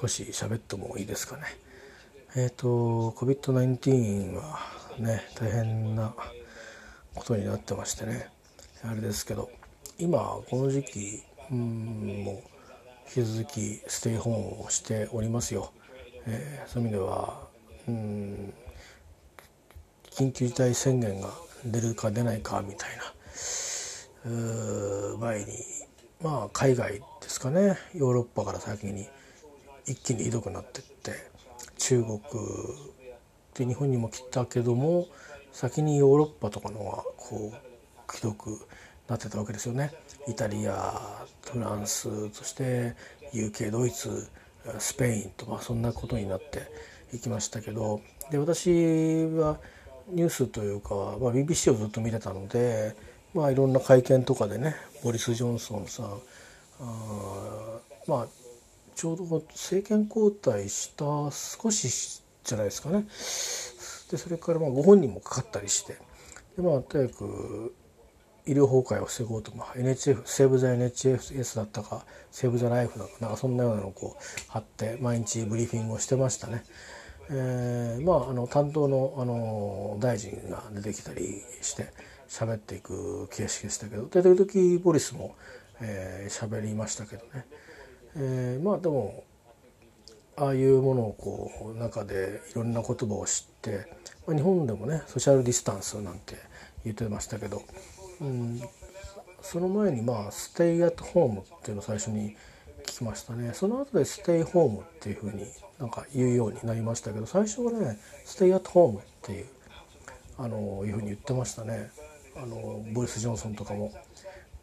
少し喋ってもいいですかね。えっ、ー、と COVID-19 はね大変なことになってましてねあれですけど今この時期うんもう引き続きステイホームをしておりますよ。えー、そういう意味ではうん緊急事態宣言が出るか出ないかみたいな前にまあ海外ですかねヨーロッパから先に一気にひどくなってって中国で日本にも来たけども先にヨーロッパとかのがこうひどくなってたわけですよね。イタリアフランスそして UK ドイツスペインとかそんなことになっていきましたけどで私はニュースというか、まあ、BBC をずっと見てたので、まあ、いろんな会見とかでねボリス・ジョンソンさんあまあちょうど政権交代した少しじゃないですかね。でそれからまあご本人もかかったりして。でまあとにかく医療崩壊を防ごうと、まあ、NHF セーブ・ザ・ NHS だったかセーブ・ザ・ライフだかなんかそんなようなのをこう貼って毎日ブリーフィングをしてましたね。えー、まああの担当のあの大臣が出てきたりして喋っていく形式でしたけど。で時々ボリスも喋、えー、りましたけどね、えー、まあでもああいうものをこう中でいろんな言葉を知って、まあ、日本でもねソーシャルディスタンスなんて言ってましたけど、うん、その前にまあステイアットホームっていうのを最初に聞きましたねその後でステイホームっていうふうになんか言うようになりましたけど最初はねステイアットホームっていうあのいうふうに言ってましたねあのボリス・ジョンソンとかも。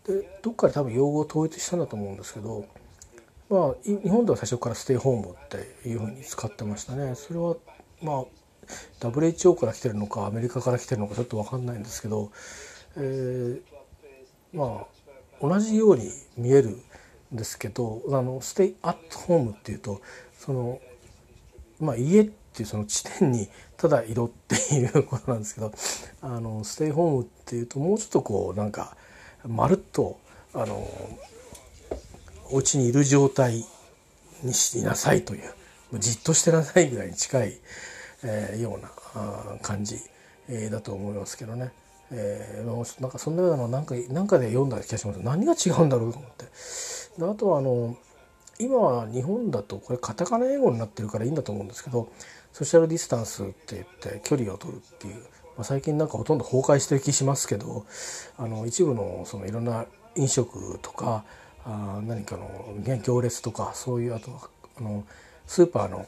でどっかで多分用語を統一したんだと思うんですけどまあ日本では最初からステイホームっていうふうに使ってましたね。それはまあ WHO から来てるのかアメリカから来てるのかちょっと分かんないんですけど、えー、まあ同じように見えるんですけどあのステイアットホームっていうとそのまあ家っていうその地点にただ色っていうことなんですけどあのステイホームっていうともうちょっとこうなんかまるっとあのお家にいる状態にしなさいというじっとしてなさいぐらいに近い、えー、ような感じ、えー、だと思いますけどね。えー、なんかそんなようなのなんかなんかで読んだ気がします何が違うんだろうと思ってであとはあの今は日本だとこれカタカナ英語になってるからいいんだと思うんですけどソーシャルディスタンスって言って距離を取るっていう、まあ、最近なんかほとんど崩壊してる気しますけどあの一部のそのいろんな飲食とかあ何かの行列とかそういうあとあのスーパーの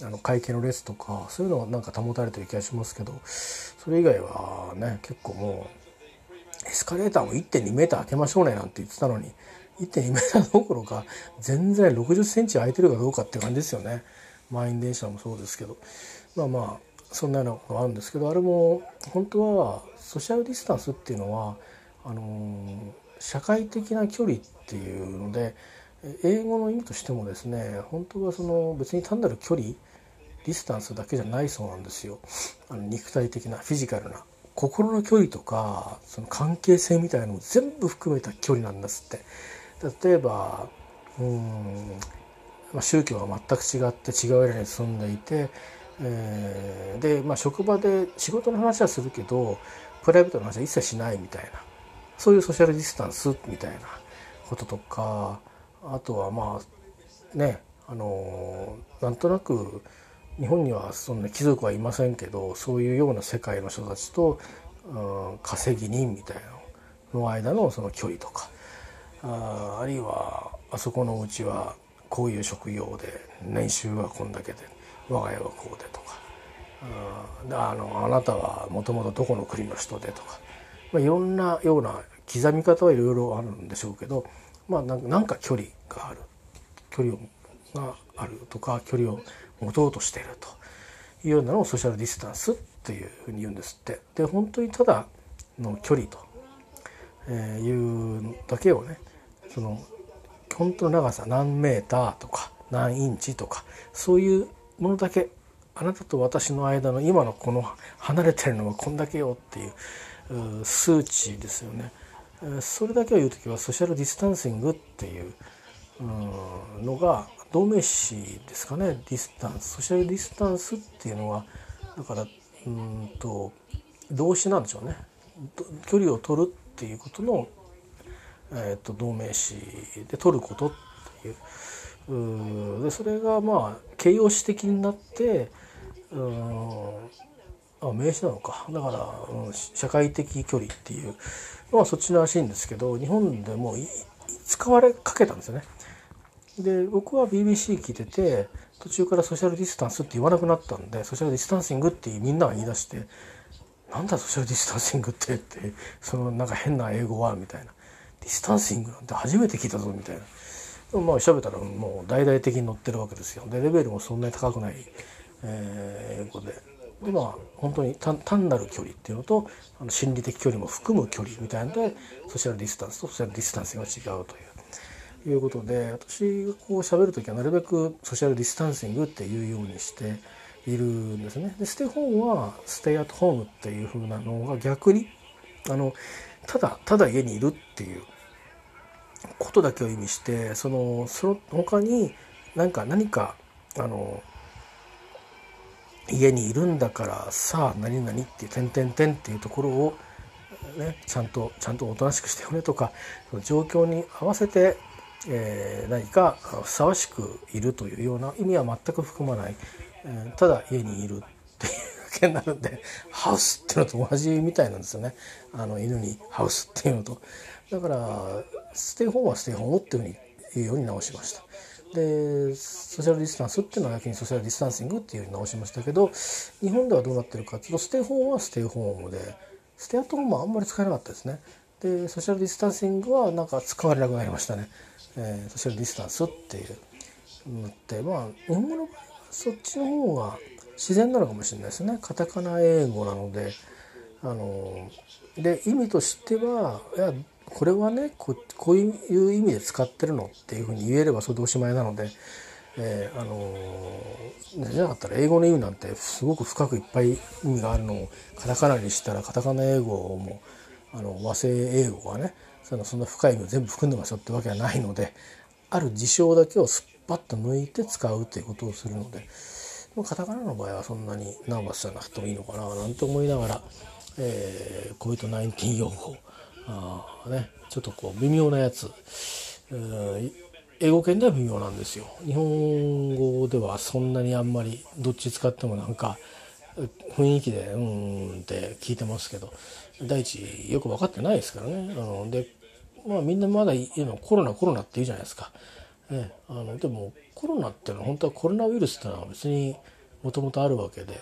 あの会計の列とかそういうのはなんか保たれてる気がしますけどそれ以外はね結構もうエスカレーターも1.2メーター開けましょうねなんて言ってたのに1.2メーターどころか全然60センチ空いてるかどうかって感じですよね。満員電車もそうですけど。まあまあそんなようなのがあるんですけどあれも本当はソシャルディスタンスっていうのはあの社会的な距離っていうので英語の意味としてもですね本当はその別に単なる距離ディスタンスだけじゃないそうなんですよ。あの肉体的なフィジカルな心の距離とかその関係性みたいなのも全部含めた距離なんですって。例えばうん、まあ、宗教は全く違って違うエリアに住んでいて、えー、で、まあ、職場で仕事の話はするけどプライベートの話は一切しないみたいなそういうソーシャルディスタンスみたいな。こととかあとはまあねあのなんとなく日本にはそんな貴族はいませんけどそういうような世界の人たちと、うん、稼ぎ人みたいなの間のその距離とかああるいはあそこのうちはこういう職業で年収はこんだけで我が家はこうでとかああのあなたはもともとどこの国の人でとか、まあ、いろんなような刻み方はいろいろあるんでしょうけど、まあ、なんか距離がある距離があるとか距離を持とうとしているというようなのをソーシャルディスタンスっていうふうに言うんですってで本当にただの距離と、えいうだけをねその本当の長さ何メーターとか何インチとかそういうものだけあなたと私の間の今のこの離れてるのはこんだけよっていう数値ですよね。それだけを言う時は social distancing っていうのが動名詞ですかねディスタンス。ソーシャルディスタンスっていうのはだからうんと動詞なんでしょうね。距離を取るっていうことの、えーと、動名詞で取ることっていう。うでそれがまあ形容詞的になってうんあ名詞なのか。だから、うん、社会的距離っていう。のはそっちらしいんですけど日本でも使われかけたんですよね。で僕は BBC 聞いてて途中からソーシャルディスタンスって言わなくなったんで social distancing ってみんなが言い出してなんだ social distancing ってってそのなんか変な英語はみたいな。 distancing なんて初めて聞いたぞみたいな。まあ調べたらもう大々的に載ってるわけですよ。でレベルもそんなに高くない、えー、英語で。でまあ本当に単なる距離っていうのとあの心理的距離も含む距離みたいなのでソーシャルディスタンスとソーシャルディスタンスが違うという。いうことで私がこう喋る時はなるべく social distancing っていうようにしているんですね。でステイホームは stay at home っていう風なのが逆にあのただただ家にいるっていうことだけを意味してそのその他に何か何かあの家にいるんだからさあ何々っていう「点々点」っていうところをね、ちゃんとちゃんとおとなしくしてよねとか状況に合わせてえー、何かふさわしくいるというような意味は全く含まない、えー、ただ家にいるっていうだけになるんでハウスっていうのと同じみたいなんですよね。あの犬にハウスっていうのと。だからステイホームはステイホームっていうふうに言うように直しました。でソーシャルディスタンスっていうのは逆にソーシャルディスタンシングっていうふうに直しましたけど日本ではどうなってるかっていうとステイホームはステイホームで stay at home はあんまり使えなかったですね。で social distancing はなんか使われなくなりましたね。えー、ソーシャルディスタンスっていう。のってまあ日本語の場合はそっちの方が自然なのかもしれないですね。カタカナ英語なのであので意味としてはいやこれはねこういう意味で使ってるのっていうふうに言えればそれでおしまいなので、えー、あのじゃなかったら英語の意味なんてすごく深くいっぱい意味があるのをカタカナにしたらカタカナ英語もあの和製英語がねそのそんな深い意味を全部含んでますよってわけはないのである事象だけをすっぱっと抜いて使うということをするのでカタカナの場合はそんなにナーバスじゃなくてもいいのかななんて思いながら、えー、COVID-19 用語あ、ね、ちょっとこう微妙なやつ、えー、英語圏では微妙なんですよ。日本語ではそんなにあんまりどっち使ってもなんか雰囲気でうんって聞いてますけど第一よく分かってないですからね。あのでまあみんなまだ言うのコロナコロナって言うじゃないですか。ね、あのでもコロナっていうのは本当はコロナウイルスっていうのは別にもともとあるわけで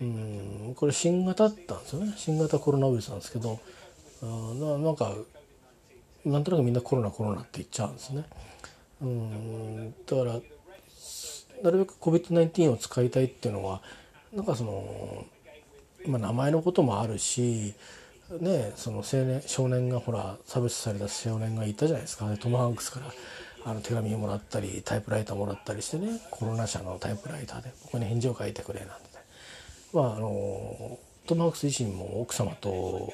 うんこれ新型だったんですよね。新型コロナウイルスなんですけどななんかなんとなくみんなコロナコロナって言っちゃうんですね。うん。だからなるべく COVID-19 を使いたいっていうのはなんかその、まあ、名前のこともあるしね、その青年少年がほら差別された少年がいたじゃないですか、トム・ハンクスからあの手紙もらったりタイプライターもらったりしてねコロナ社のタイプライターでここに返事を書いてくれなんて、ね、まああのトム・ハンクス自身も奥様と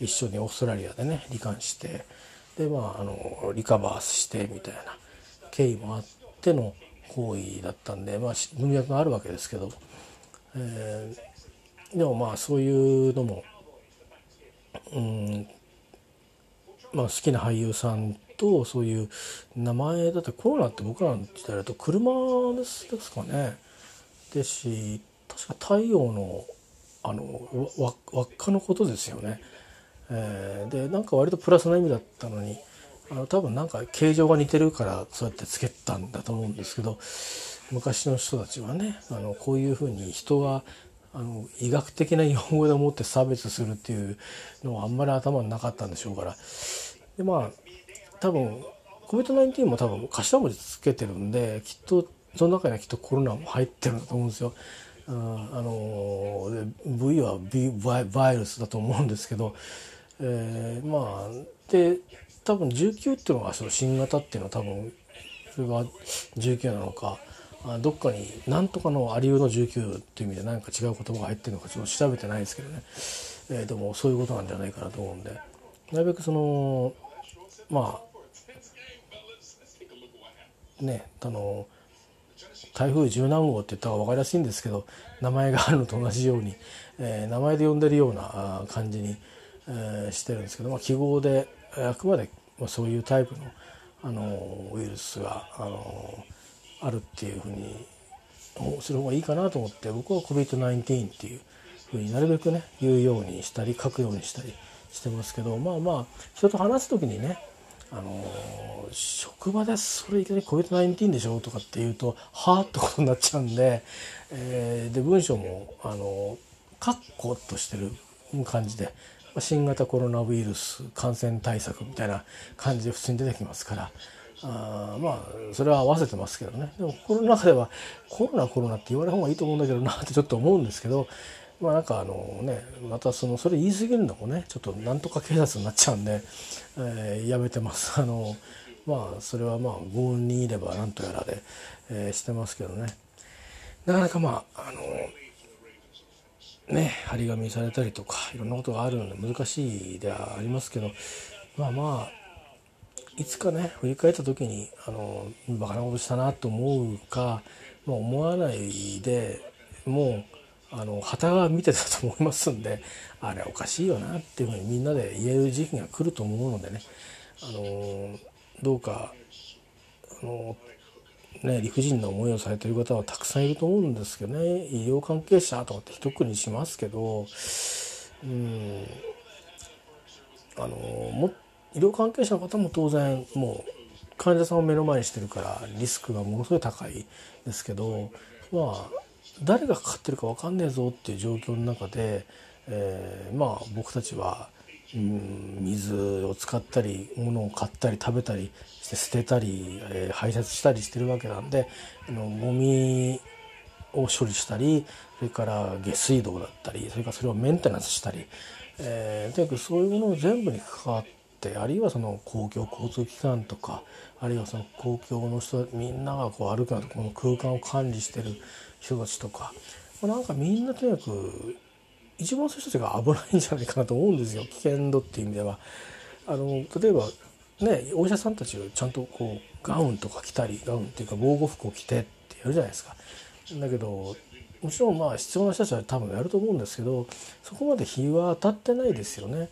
一緒にオーストラリアでね罹患してでまああのリカバースしてみたいな経緯もあっての行為だったんでまあ文脈があるわけですけど、えー、でもまあそういうのもうんまあ、好きな俳優さんとそういう名前だってコロナって僕らの時代だと車ですですかねですし確か太陽のあの輪っかのことですよね。えー、でなんか割とプラスな意味だったのにあの多分なんか形状が似てるからそうやってつけたんだと思うんですけど昔の人たちはねあのこういうふうに人があの医学的な用語でもって差別するっていうのはあんまり頭になかったんでしょうからでまあ多分 COVID-19 も多分頭文字つけてるんできっとその中にはきっとコロナも入ってるんだと思うんですよ。あの V は B バイルスだと思うんですけど、えー、まあで多分19っていうのがその新型っていうのは多分それが19なのかどっかに何とかのありうの19っていう意味で何か違う言葉が入ってるのかちょっと調べてないですけどね、えー、でもそういうことなんじゃないかなと思うんで。なるべくそのまあねあの台風十何号って言ったら分かりやすいんですけど名前があるのと同じように、えー、名前で呼んでるような感じに、えー、してるんですけど、まあ、記号であくまでそういうタイプのあのウイルスがあのあるっていうふうにする方がいいかなと思って僕は COVID-19 っていうふうになるべくね言うようにしたり書くようにしたりしてますけどまあまあ人と話す時にねあの職場でそれいきなり COVID-19 でしょとかって言うとはあってことになっちゃうんで,、えー、で文章もあのカッコとしてる感じで新型コロナウイルス感染対策みたいな感じで普通に出てきますからあまあそれは合わせてますけどねでも心の中ではコロナコロナって言われた方がいいと思うんだけどなってちょっと思うんですけどまあなんかあのねまたそのそれ言い過ぎるのもねちょっとなんとか警察になっちゃうんで、えー、やめてます。あのまあそれはまあ強引にいればなんとやらで、えー、してますけどねなかなかまああのね張り紙されたりとかいろんなことがあるので難しいではありますけどまあまあいつかね振り返った時にあのバカなことしたなと思うか、まあ、思わないでもうあの旗が見てたと思いますんであれおかしいよなっていうふうにみんなで言える時期が来ると思うのでねあのどうかあのね、理不尽な思いをされてる方はたくさんいると思うんですけどね医療関係者とかって一括りしますけどうんあのも医療関係者の方も当然もう患者さんを目の前にしてるからリスクがものすごい高いですけどまあ誰がかかってるか分かんねえぞっていう状況の中で、えー、まあ僕たちはうん水を使ったり物を買ったり食べたりして捨てたり、えー、排泄したりしてるわけなんであのゴミを処理したりそれから下水道だったりそれからそれをメンテナンスしたり、えー、とにかくそういうもの全部に関わってあるいはその公共交通機関とかあるいはその公共の人みんながこう歩くようなこの空間を管理してる人たちとかなんかみんなとにかく一番そういう人たちが危ないんじゃないかなと思うんですよ危険度っていう意味では。あの例えばねお医者さんたちがちゃんとこうガウンとか着たりガウンっていうか防護服を着てってやるじゃないですか。だけどもちろんまあ必要な人たちは多分やると思うんですけどそこまで日は当たってないですよね。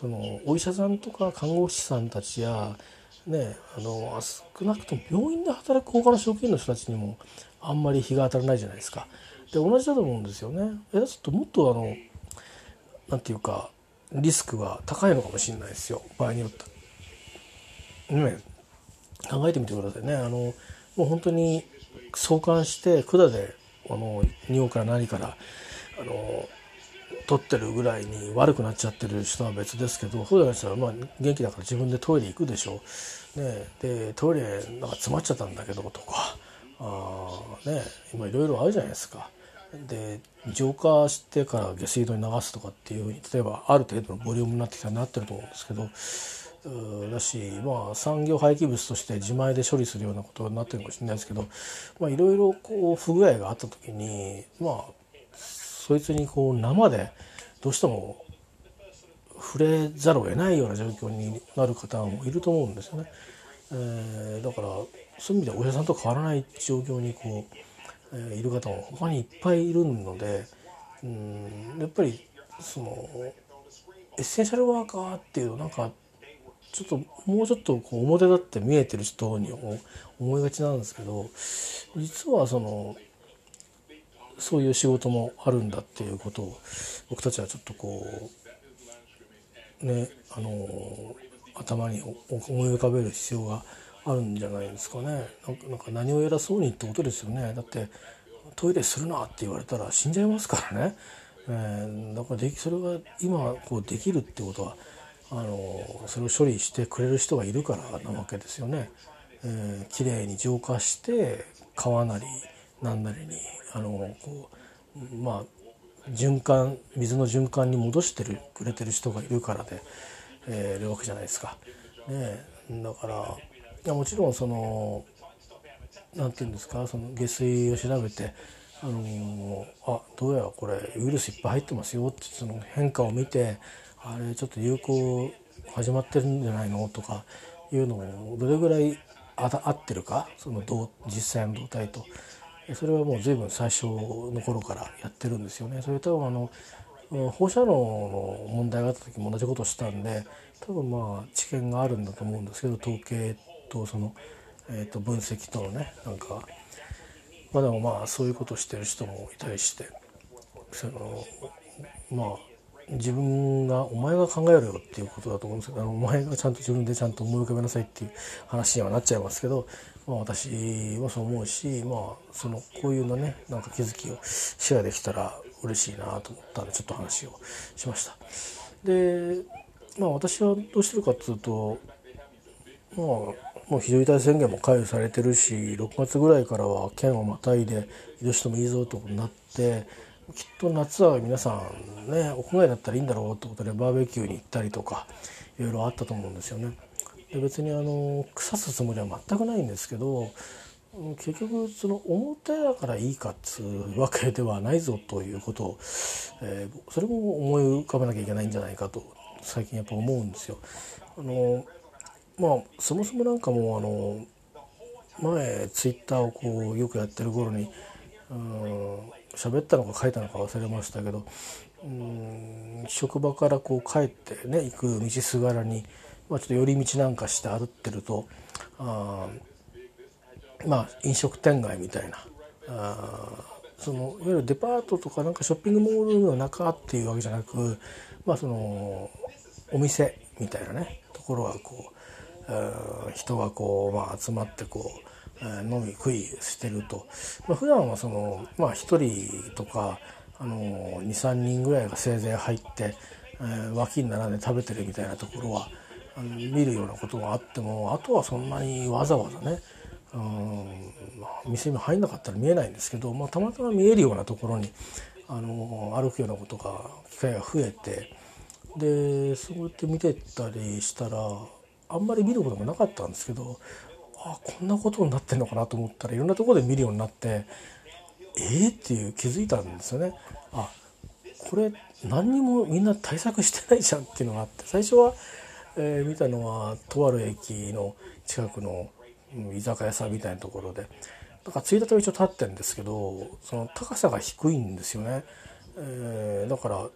そのお医者さんとか看護師さんたちやねあの少なくとも病院で働く他の職員の人たちにもあんまり日が当たらないじゃないですか。で同じだと思うんですよね。えちょっともっとあのなんていうかリスクが高いのかもしれないですよ場合によって。ね考えてみてくださいね。あのもう本当に相関して管であの尿から何からあの取ってるぐらいに悪くなっちゃってる人は別ですけどそうじゃな人はまあ元気だから自分でトイレ行くでしょう。ね、でトイレなんか詰まっちゃったんだけどとかあね今いろいろあるじゃないですか。で浄化してから下水道に流すとかっていうふうに例えばある程度のボリュームになってきたらなってると思うんですけどだしまあ産業廃棄物として自前で処理するようなことになってるかもしれないですけどいろいろこう不具合があった時にまあそいつにこう生でどうしても触れざるを得ないような状況になる方もいると思うんですよね。えー、だからそういう意味ではお医者さんと変わらない状況にこうえいる方も他にいっぱいいるのでうんやっぱりそのエッセンシャルワーカーっていうなんかちょっともうちょっとこう表立って見えてる人に思いがちなんですけど実はそのそういう仕事もあるんだっていうことを僕たちはちょっとこうねあの頭に思い浮かべる必要があるんじゃないですかね。なんか何を偉そうにってことですよね。だってトイレするなって言われたら死んじゃいますからね、えー、だからできそれが今こうできるってことはあのそれを処理してくれる人がいるからなわけですよね。えー、きれいに浄化して川なり何なりにあのこうまあ循環水の循環に戻してるくれてる人がいるからで、えー、いるわけじゃないですか。ね、だからいやもちろんその何て言うんですかその下水を調べてあのあどうやらこれウイルスいっぱい入ってますよってその変化を見てあれちょっと有効始まってるんじゃないの？とかいうのをどれぐらい合ってるか？その実際の動体と。それはもう随分最初の頃からやってるんですよね。それ多分あの放射能の問題があった時も同じことをしたんで多分まあ知見があるんだと思うんですけど統計とその、えー、と分析とのねなんかまあでもまあそういうことをしてる人もいたりしてそのまあ自分がお前が考えろよっていうことだと思うんですけどお前がちゃんと自分でちゃんと思い浮かべなさいっていう話にはなっちゃいますけど、まあ、私もそう思うし、まあ、そのこういうのねなんか気づきをシェアできたら嬉しいなと思ったんでちょっと話をしました。でまあ私はどうしてるかっていうとまあもう非常事態宣言も解除されてるし6月ぐらいからは県をまたいで移動してもいいぞとなってきっと夏は皆さんね屋外だったらいいんだろうってことでバーベキューに行ったりとかいろいろあったと思うんですよね。で別にあの腐すつもりは全くないんですけど結局その表だからいいかっつうわけではないぞということを、えー、それも思い浮かべなきゃいけないんじゃないかと最近やっぱ思うんですよ。あのまあそもそもなんかもうあの前ツイッターをこうよくやってる頃にうん喋ったのか書いたのか忘れましたけどうん職場からこう帰ってね行く道すがらに、まあ、ちょっと寄り道なんかして歩ってるとあまあ飲食店街みたいなあそのいわゆるデパートとかなんかショッピングモールの中っていうわけじゃなくまあそのお店みたいなねところがこう人がこう、まあ、集まってこう飲み食いしてると、まあ、普段はそのまあ1人とかあの23人ぐらいがせいぜい入って、えー、脇に並んで食べてるみたいなところはあの見るようなことがあってもあとはそんなにわざわざねうんまあ、店に入んなかったら見えないんですけど、まあ、たまたま見えるようなところにあの歩くようなことが機会が増えてでそうやって見てたりしたらあんまり見ることもなかったんですけどあこんなことになってんのかなと思ったらいろんなとこで見るようになってえー、っていう気づいたんですよね。あこれ何にもみんな対策してないじゃんっていうのがあって最初は、えー、見たのはとある駅の近くの居酒屋さんみたいなところで。だからついたては一応立ってるんですけどその高さが低いんですよね、えー、だから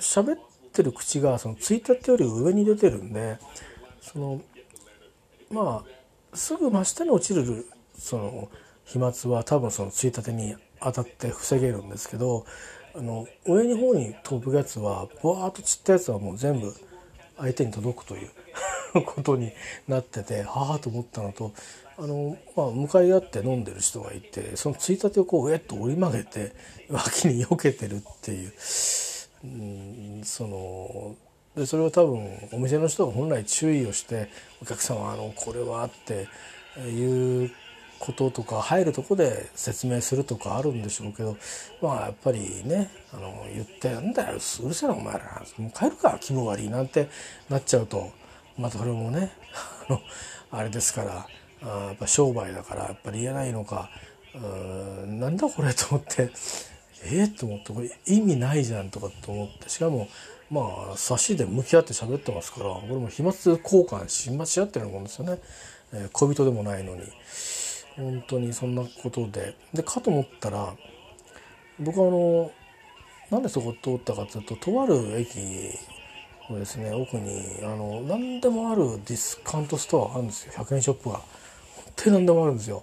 喋ってる口がそのついたてより上に出てるんでそのまあすぐ真下に落ちるその飛沫は多分そのついたてに当たって防げるんですけどあの上の方に飛ぶやつはブワーッと散ったやつはもう全部相手に届くという ことになっててはあと思ったのとあの、まあ、向かい合って飲んでる人がいてそのついたてをこうえっと折り曲げて脇に避けてるっていう、うん、そのでそれは多分お店の人が本来注意をしてお客様あのこれはっていうこととか入るとこで説明するとかあるんでしょうけどまあやっぱりねあの言って「なんだよ。うるせえなお前ら。もう帰るか気分悪い」なんてなっちゃうとまたそれもねあのあれですからあやっぱ商売だからやっぱり言えないのかうんなんだこれと思ってえっ、と思ってこれ意味ないじゃんとかと思ってしかもまあ差しで向き合って喋ってますからこれも飛沫交換しし合ってるもんですよね、えー、恋人でもないのに。本当にそんなことで。でかと思ったら僕はあのなんでそこ通ったかというととある駅のですね奥にあの何でもあるディスカウントストアがあるんですよ。100円ショップが。本当に何でもあるんですよ。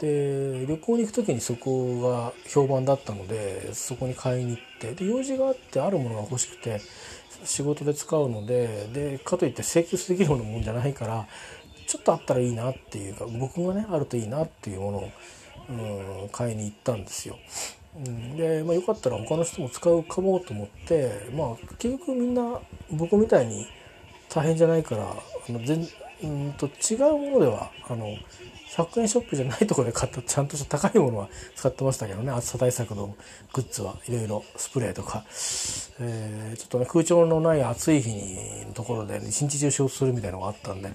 で旅行に行く時にそこが評判だったのでそこに買いに行ってで用事があってあるものが欲しくて仕事で使うのででかといって請求できるようなもんじゃないからちょっとあったらいいなっていうか僕がねあるといいなっていうものを、うん、買いに行ったんですよ。で、まあ、よかったら他の人も使うかもと思ってまあ結局みんな僕みたいに大変じゃないからあの全うんと違うものではあの100円ショップじゃないところで買ったちゃんとした高いものは使ってましたけどね。暑さ対策のグッズはいろいろスプレーとか、えー、ちょっとね空調のない暑い日にのところで、ね、一日中仕事するみたいなのがあったんで、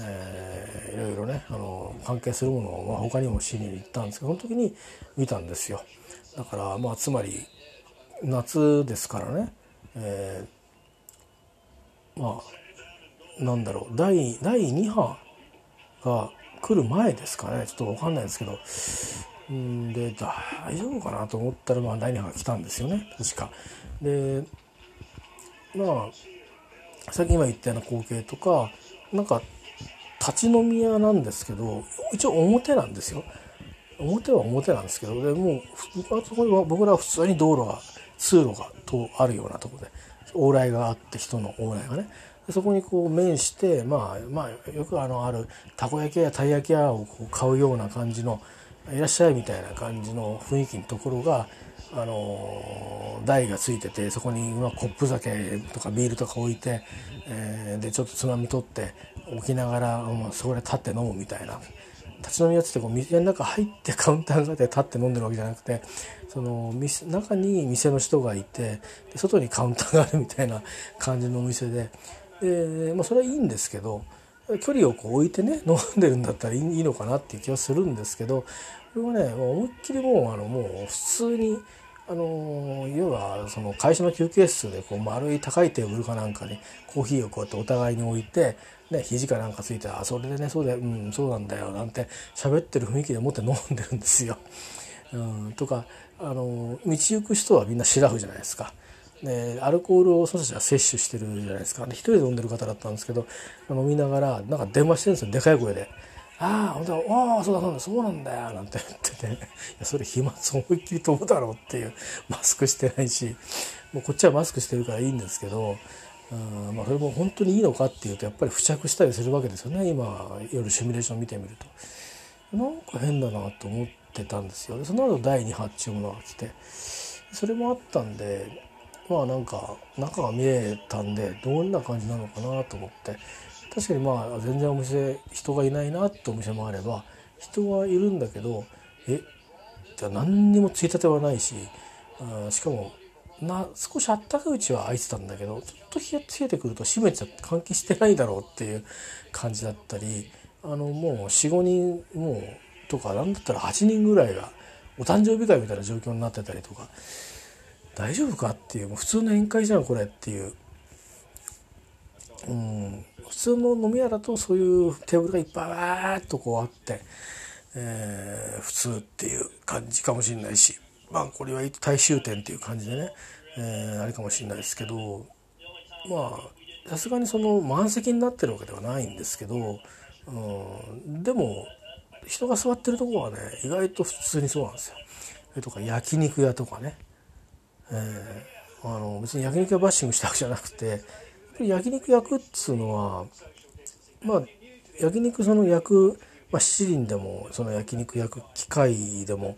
えー、いろいろねあの関係するものを、まあ、他にも知りに行ったんですけどその時に見たんですよ。だからまあつまり夏ですからね、えー、まあなんだろう。第第2波が来る前ですかね。ちょっと分かんないですけど。うんで大丈夫かなと思ったらまあ第2波が来たんですよね。確か。でまあさっき今言ったような光景とかなんか立ち飲み屋なんですけど一応表なんですよ。表は表なんですけどでもうあそこには僕らは普通に道路が通路がとあるようなとこで往来があって人の往来がね。そこにこう面してまあまあよくあのあるたこ焼きやたい焼き屋をこう買うような感じのいらっしゃいみたいな感じの雰囲気のところがあの台がついててそこにまコップ酒とかビールとか置いて、えー、でちょっとつまみ取って置きながら、まあ、そこで立って飲むみたいな。立ち飲みやってこう店の中入ってカウンターがで立って飲んでるわけじゃなくてその中に店の人がいて外にカウンターがあるみたいな感じのお店でで、まあ、それはいいんですけど距離をこう置いてね 飲んでるんだったらいいのかなっていう気はするんですけどこれはね思いっきりもうあのもう普通にあの要はその会社の休憩室でこう丸い高いテーブルかなんかにコーヒーをこうやってお互いに置いて、ね、肘かなんかついて「あそれでねそうだようんそうなんだよ」なんて喋ってる雰囲気でもって飲んでるんですよ。うん、とかあの道行く人はみんなシラフじゃないですか。でアルコールをその人たちは摂取してるじゃないですか。で一人で飲んでる方だったんですけど飲みながらなんか電話してるんですよ。でかい声で。ああ、本当だ、ああ、そうだ、そうだ、そうなんだよ、なんて言ってて、いや、それ飛沫思いっきり飛ぶだろうっていう、マスクしてないし、もうこっちはマスクしてるからいいんですけど、うんまあ、それも本当にいいのかっていうと、やっぱり付着したりするわけですよね、今、夜シミュレーション見てみると。なんか変だなと思ってたんですよ。その後第2波っていうものが来て、それもあったんで、まあなんか中が見えたんでどんな感じなのかなと思って。確かにまあ全然お店人がいないなってお店もあれば人はいるんだけどえじゃ何にもついたてはないし、うん、しかもな少しあったかいうちは開いてたんだけどちょっと冷えてくると閉めちゃって換気してないだろうっていう感じだったりあのもう45人もうとか何だったら8人ぐらいがお誕生日会みたいな状況になってたりとか大丈夫かっていう普通の宴会じゃんこれっていう、うん、普通の飲み屋だとそういうテーブルがいっぱいわーっとこうあって、えー、普通っていう感じかもしれないしまあこれは大衆店っていう感じでね、えー、あれかもしれないですけどまあさすがにその満席になってるわけではないんですけど、うん、でも人が座ってるとこはね意外と普通にそうなんですよ。とか焼肉屋とかねえー、あの別に焼肉屋バッシングしたわけじゃなくて焼肉焼くっつうのはまあ焼肉その焼く、まあ、七輪でもその焼肉焼く機械でも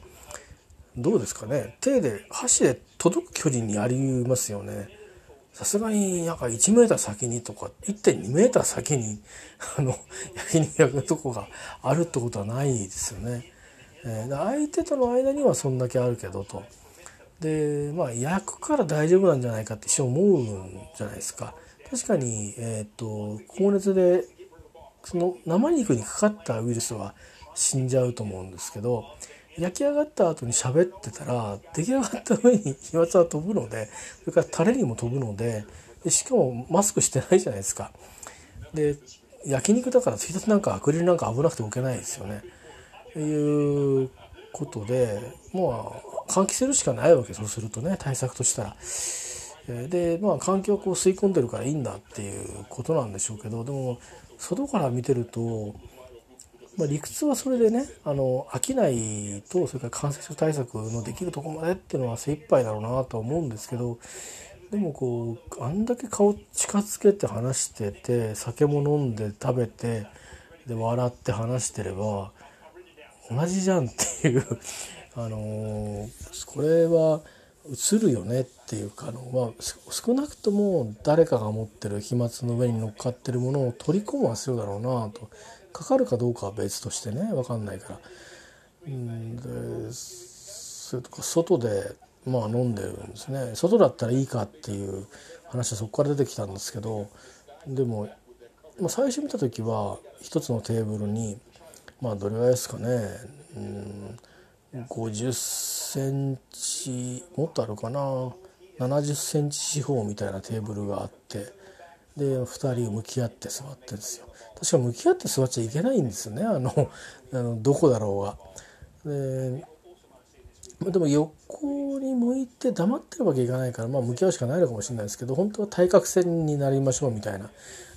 どうですかね手で箸で届く距離にありますよね。さすがになんか1メーター先にとか1.2メーター先に あの焼肉焼くとこがあるってことはないですよね。えー、相手との間にはそんだけあるけどと。でまあ焼くから大丈夫なんじゃないかって一瞬思うんじゃないですか確かに、えーと、高熱でその生肉にかかったウイルスは死んじゃうと思うんですけど焼き上がった後に喋ってたら出来上がった上に飛沫は飛ぶのでそれからタレにも飛ぶのででしかもマスクしてないじゃないですか。で焼肉だからついたてなんかアクリルなんか危なくて置けないですよね。いうことでまあ換気するしかないわけそうするとね対策としたら。でまあ環境をこう吸い込んでるからいいんだっていうことなんでしょうけどでも外から見てると、まあ、理屈はそれでねあの飽きないとそれから感染症対策のできるとこまでっていうのは精一杯だろうなとは思うんですけどでもこうあんだけ顔近づけて話してて酒も飲んで食べてで笑って話してれば同じじゃんっていうあのー、これは映るよねっていうかの、まあ、少なくとも誰かが持ってる飛沫の上に乗っかってるものを取り込むは必要だろうなとかかるかどうかは別としてね分かんないから。うんでそれとか外でまあ飲んでるんですね外だったらいいかっていう話はそこから出てきたんですけどでも、まあ、最初見た時は一つのテーブルにまあどれぐらいですかね。うん。50センチもっとあるかな。70センチ四方みたいなテーブルがあって。で2人向き合って座ってですよ。確か向き合って座っちゃいけないんですよね。あのあのどこだろうが。ででも横に向いて黙ってるわけいかないから、まあ、向き合うしかないのかもしれないですけど本当は対角線になりましょうみたいな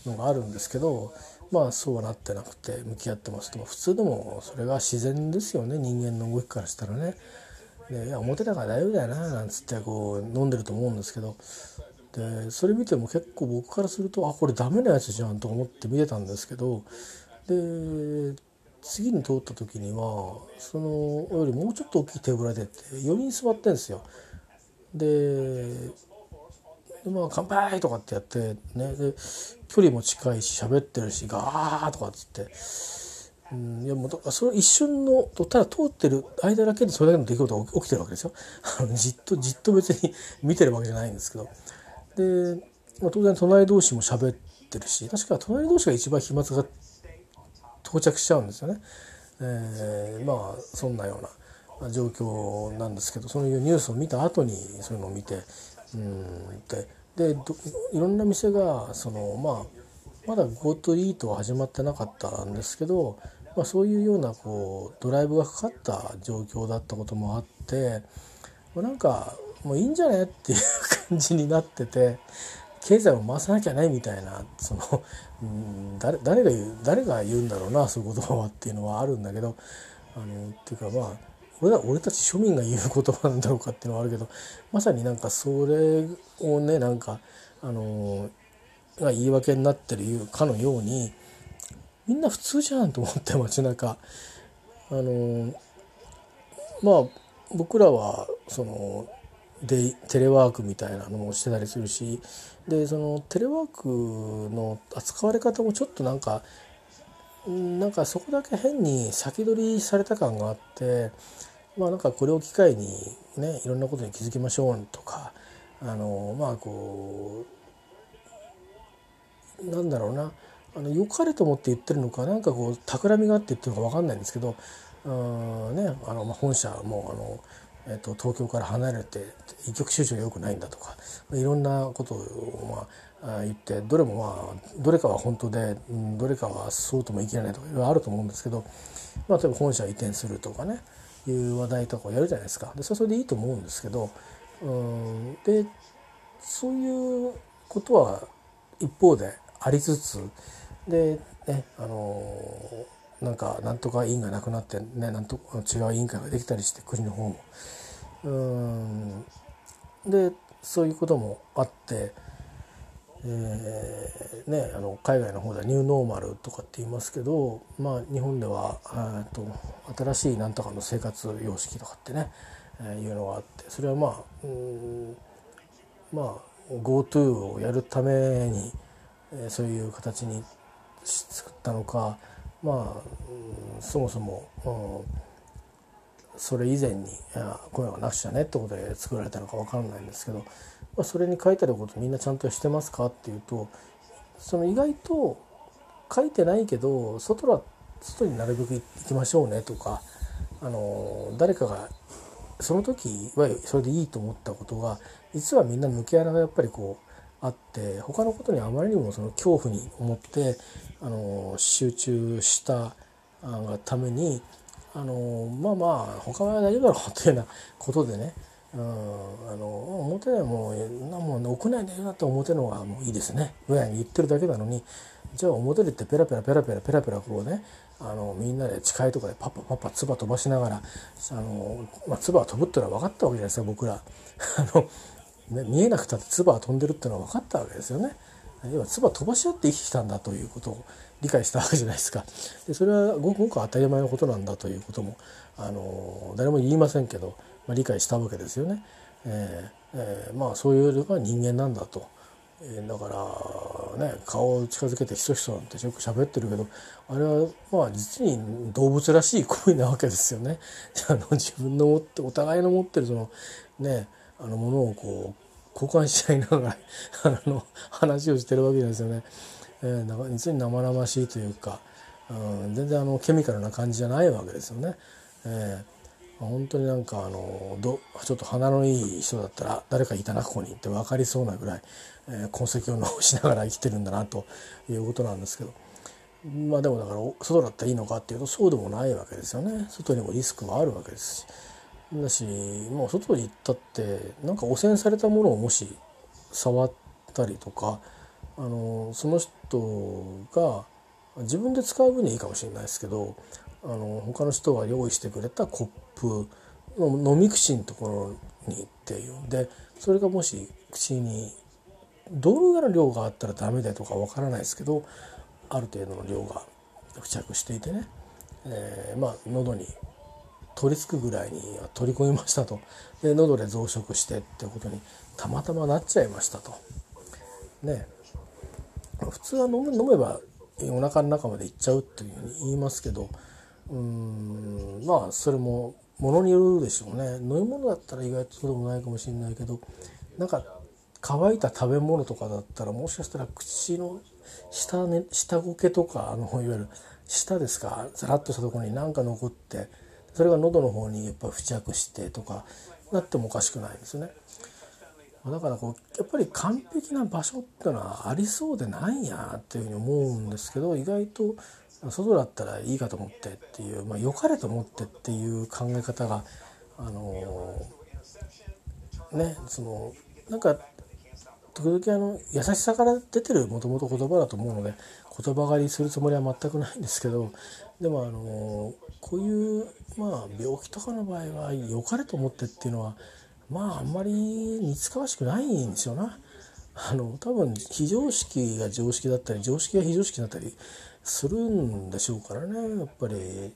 のがあるんですけどまあそうなってなくて向き合ってますと普通でもそれが自然ですよね人間の動きからしたらね。でいや表だから大丈夫だよななんつってこう飲んでると思うんですけどでそれ見ても結構僕からするとあこれダメなやつじゃんと思って見てたんですけどで次に通った時にはそのよりもうちょっと大きいテーブルが出て4人座ってんですよ。ででまあ乾杯とかってやってねで距離も近いし喋ってるしガーとかっつって。うん、いやもうそれ一瞬のただ通ってる間だけでそれだけの出来事が起きてるわけですよ。じっとじっと別に見てるわけじゃないんですけど。で、まあ、当然隣同士も喋ってるし確か隣同士が一番飛沫が到着しちゃうんですよね。えー、まあそんなような状況なんですけどそういうニュースを見た後にそういうのを見てうんででいろんな店がそのまあまだ GoTo イートは始まってなかったんですけど、まあ、そういうようなこうドライブがかかった状況だったこともあってなんかもういいんじゃねっていう感じになってて経済を回さなきゃねみたいなその、うん、誰誰が言う誰が言うんだろうなそういう言葉はっていうのはあるんだけどあのっていうかまあ俺俺たち庶民が言う言葉なんだろうかっていうのはあるけどまさになんかそれをねなんかあのが言い訳になってるかのようにみんな普通じゃんと思って街中。あのまあ僕らはそのでテレワークみたいなのもしてたりするしでそのテレワークの扱われ方もちょっとなんかなんかそこだけ変に先取りされた感があってまあなんかこれを機会にねいろんなことに気づきましょうとかあのまあこうなんだろうなあの良かれと思って言ってるのかなんかこう企みがあって言ってるのか分かんないんですけどうんねあの、まあ、本社もあのえーと、東京から離れて一極集中が良くないんだとかいろんなことを、まあ、言ってどれもまあどれかは本当で、どれかはそうとも言い切れないとかいろいろあると思うんですけど、まあ、例えば本社移転するとかねいう話題とかをやるじゃないですかでそれそれでいいと思うんですけどうんでそういうことは一方でありつつでねあのなんかなんとか委員がなくなってねなんと違う委員会ができたりして国の方も。うんでそういうこともあって、えーね、あの海外の方ではニューノーマルとかって言いますけど、まあ、日本ではと新しいなんとかの生活様式とかってね、えー、いうのがあってそれはまあうんまあ GoTo をやるために、えー、そういう形に作ったのかまあそもそも、それ以前にこういうのがなくちゃねってことで作られたのか分かんないんですけど、まあ、それに書いてあることみんなちゃんとしてますかっていうとその意外と書いてないけど外は外になるべく行きましょうねとかあの誰かがその時はそれでいいと思ったことが実はみんな抜け穴がやっぱりこうあって他のことにあまりにもその恐怖に思ってあの集中したがためにあのまあまあ他は大丈夫だろうというようなことでねうん、あの表でもなもう屋内で言うなって表の方がもういいですねぐらいに言ってるだけなのにじゃあ表でってペラペラペラペラペラペラこうねあのみんなで誓いとかでパッパパッパ唾飛ばしながらあの、まあ、唾は飛ぶっていうのは分かったわけじゃないですか僕ら。あのね、見えなくたって唾は飛んでるっていうのは分かったわけですよね。要は唾飛ばし合って生きてきたんだということを理解したわけじゃないですか。でそれはごくごく当たり前のことなんだということもあの誰も言いませんけど、まあ、理解したわけですよね。えーえー、まあそういうのが人間なんだと。えー、だからね顔を近づけてひそひそなんてよく喋ってるけどあれはまあ実に動物らしい行為なわけですよね。あの自分の持ってお互いの持ってるそのねあのものをこう交換し合いながら あの話をしてるわけですよね。えー、なんか実に生々しいというか、うん、全然あのケミカルな感じじゃないわけですよね。えー、本当になんかあのどちょっと鼻のいい人だったら誰かいたなここにって分かりそうなぐらい、えー、痕跡を残しながら生きてるんだなということなんですけど。まあでもだから外だったらいいのかっていうとそうでもないわけですよね。外にもリスクはあるわけですし。だしもう外に行ったってなんか汚染されたものをもし触ったりとかあのその人が自分で使う分にはいいかもしれないですけどあの他の人が用意してくれたコップの飲み口のところにっていうんでそれがもし口にどのぐらいの量があったらダメだとかわからないですけどある程度の量が付着していてね、えー、まあ喉に取り付くぐらいには取り込みましたとで喉で増殖してってことにたまたまなっちゃいましたと。ね普通は飲めばお腹の中まで行っちゃうっていうふうに言いますけどうんまあそれもものによるでしょうね飲み物だったら意外とそうでもないかもしれないけどなんか乾いた食べ物とかだったらもしかしたら口の下,、ね、下苔とかあのいわゆる舌ですかザラッとしたところに何か残ってそれが喉の方にやっぱ付着してとかなってもおかしくないですよね。だからこうやっぱり完璧な場所っていうのはありそうでないやっていうふうに思うんですけど意外と外だったらいいかと思ってっていう、まあ、良かれと思ってっていう考え方があの、ねそのなんか時々あの優しさから出てるもともと言葉だと思うので言葉狩りするつもりは全くないんですけどでもあのこういうまあ病気とかの場合は良かれと思ってっていうのはまああんまり似つかわしくないんですよな。あの多分非常識が常識だったり常識が非常識だったりするんでしょうからねやっぱり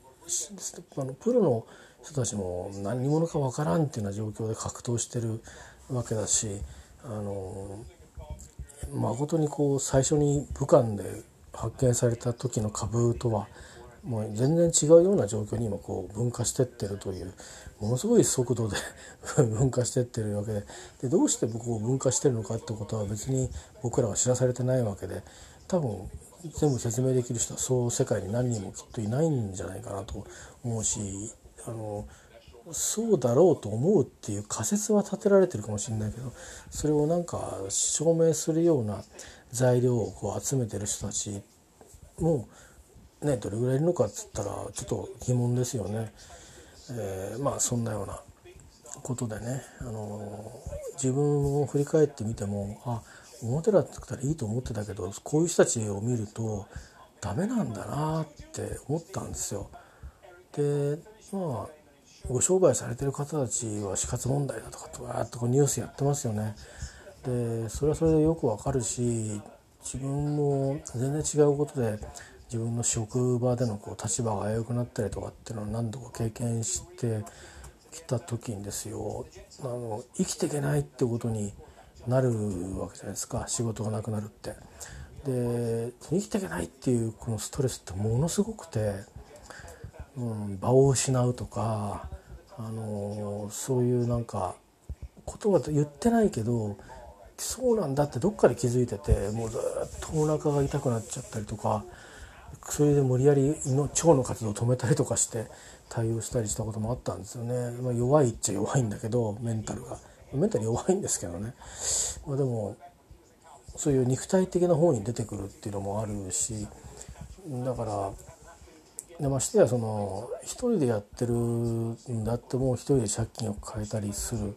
あのプロの人たちも何者かわからんっていうような状況で格闘してるわけだしあの誠にこう最初に武漢で発見された時の株とはもう全然違うような状況に今こう分化してってるというものすごい速度で 分化してってるわけで。でどうしてこう分化してるのかってことは別に僕らは知らされてないわけで。多分全部説明できる人はそう世界に何人もきっといないんじゃないかなと思うしあのそうだろうと思うっていう仮説は立てられてるかもしれないけどそれをなんか証明するような材料をこう集めてる人たちもねどれぐらいいるのかっつったらちょっと疑問ですよね。えー、まあそんなようなことでね、あの自分を振り返ってみてもあ表だったらいいと思ってたけどこういう人たちを見るとダメなんだなって思ったんですよ。でまあご商売されてる方たちは死活問題だとかとわーっとこうニュースやってますよね。でそれはそれでよくわかるし自分も全然違うことで自分の職場でのこう立場が危うくなったりとかっていうのを何度か経験してきた時にですよあの生きていけないってことになるわけじゃないですか仕事がなくなるって。で生きていけないっていうこのストレスってものすごくて、うん、場を失うとか、あのそういうなんか言葉と言ってないけどそうなんだってどっかで気づいててもうずっとお腹が痛くなっちゃったりとかそれで無理やりの腸の活動を止めたりとかして対応したりしたこともあったんですよね、まあ、弱いっちゃ弱いんだけどメンタルが。メンタル弱いんですけどね、まあ、でもそういう肉体的な方に出てくるっていうのもあるしだからでましてやその一人でやってるんだってもう一人で借金を抱えたりする。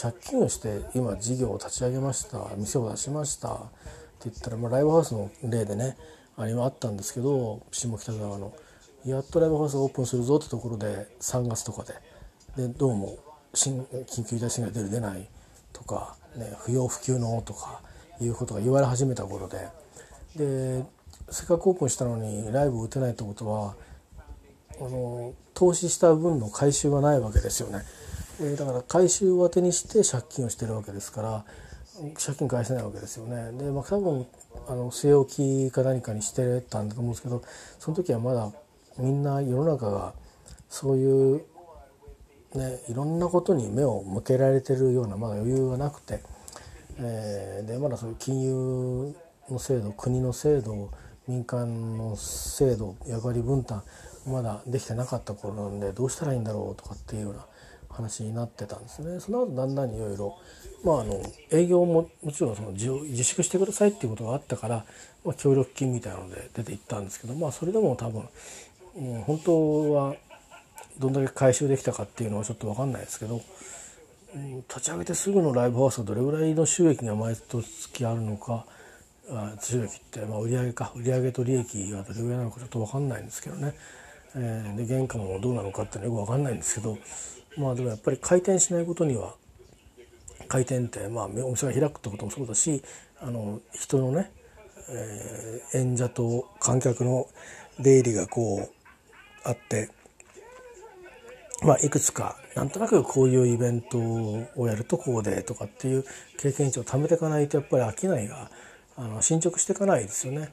借金をして今事業を立ち上げました。店を出しました。って言ったら、まあ、ライブハウスの例でねあれはあったんですけど下北沢のやっとライブハウスオープンするぞってところで3月とかででどうも緊急事態宣言が出る出ないとか、ね、不要不急のとかいうことが言われ始めた頃ででせっかくオープンしたのにライブを打てないってことはあの投資した分の回収がないわけですよね。えだから回収を当てにして借金をしてるわけですから借金返せないわけですよね。で、まあ、多分あの据え置きか何かにしてたんだと思うんですけどその時はまだみんな世の中がそういう、ね、いろんなことに目を向けられてるようなまだ余裕がなくて、えー、でまだそういう金融の制度国の制度民間の制度役割分担まだできてなかった頃なんでどうしたらいいんだろうとかっていうような話になってたんですね。その後だんだんいろいろまああの営業ももちろんその自粛してくださいっていうことがあったから、まあ、協力金みたいなので出ていったんですけどまあそれでも多分、うん、本当はどんだけ回収できたかっていうのはちょっと分かんないですけど、うん、立ち上げてすぐのライブハウスがどれぐらいの収益が毎月あるのか収益って、まあ、売上か売上と利益がどれぐらいなのかちょっと分かんないんですけどね、えー、で原価もどうなのかっていうのはよく分かんないんですけどまあでもやっぱり回転しないことには回転ってまあお店が開くってこともそうだしあの人のね、えー、演者と観客の出入りがこうあってまあいくつかなんとなくこういうイベントをやるとこうでとかっていう経験値を貯めていかないとやっぱり商いがあの進捗していかないですよね。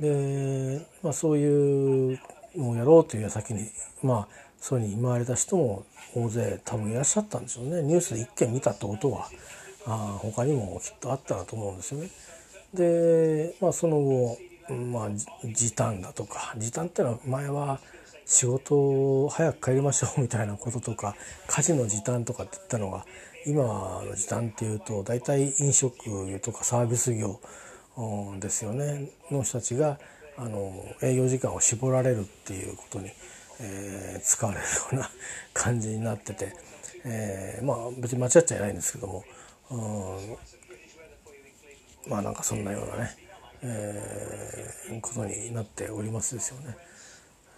で、まあ、そういうのをやろうという先にまあそういうに見舞われた人も大勢多分いらっしゃったんでしょうねニュースで一件見たってことはあ他にもきっとあったなと思うんですよね。で、まあ、その後、まあ、時短だとか時短っていうのは前は仕事を早く帰りましょうみたいなこととか家事の時短とかって言ったのが今の時短っていうと大体飲食業とかサービス業ですよねの人たちがあの営業時間を絞られるっていうことにえー、使われるような感じになってて、えー、まあ別に間違っちゃいないんですけども、うん、まあなんかそんなようなね、えー、ことになっておりますですよね。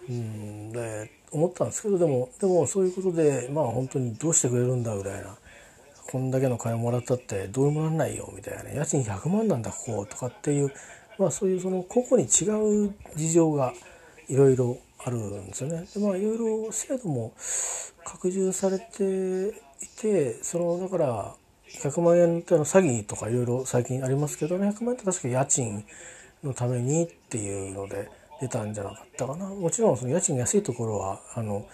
うんで思ったんですけどでもでもそういうことでまあ本当にどうしてくれるんだぐらいなこんだけの金もらったってどうにもなんないよみたいな家賃100万なんだこことかっていうまあそういうその個々に違う事情がいろいろあるんですよね。まあいろいろ制度も拡充されていてそのだから100万円っての詐欺とかいろいろ最近ありますけどね100万円って確か家賃のためにっていうので出たんじゃなかったかなもちろんその家賃安いところはあの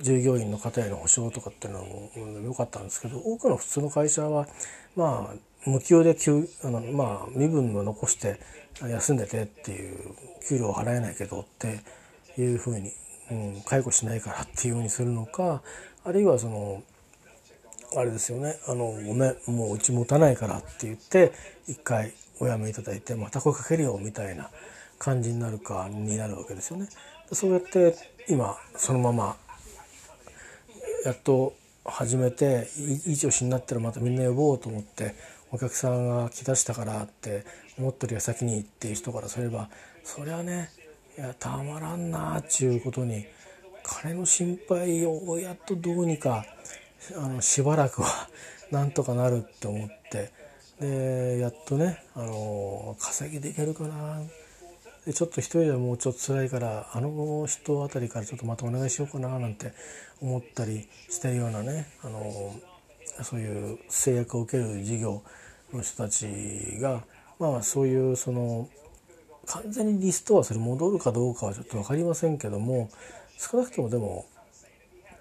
従業員の方への保証とかっていうのも良かったんですけど多くの普通の会社はまあ無給で給あのまあ身分を残して休んでてっていう給料を払えないけどっていうふうに、うん、介護しないからっていうようにするのかあるいはそのあれですよねあのごめんもううち持たないからって言って一回おやめいただいてまた声かけるよみたいな感じになるかになるわけですよね。そうやって今そのままやっと始めていい調子になったらまたみんな呼ぼうと思ってお客さんが来だしたからって思ってる矢先にっていう人からすればそりゃねいやたまらんなっちゅうことに。金の心配をやっとどうにかあのしばらくはなんとかなるって思って。でやっとねあの稼ぎでいけるかな。でちょっと一人でもうちょっと辛いからあの人あたりからちょっとまたお願いしようかななんて思ったりしてるようなねあのそういう制約を受ける事業の人たちがまあそういうその完全にリストアそれ戻るかどうかはちょっと分かりませんけども少なくともでも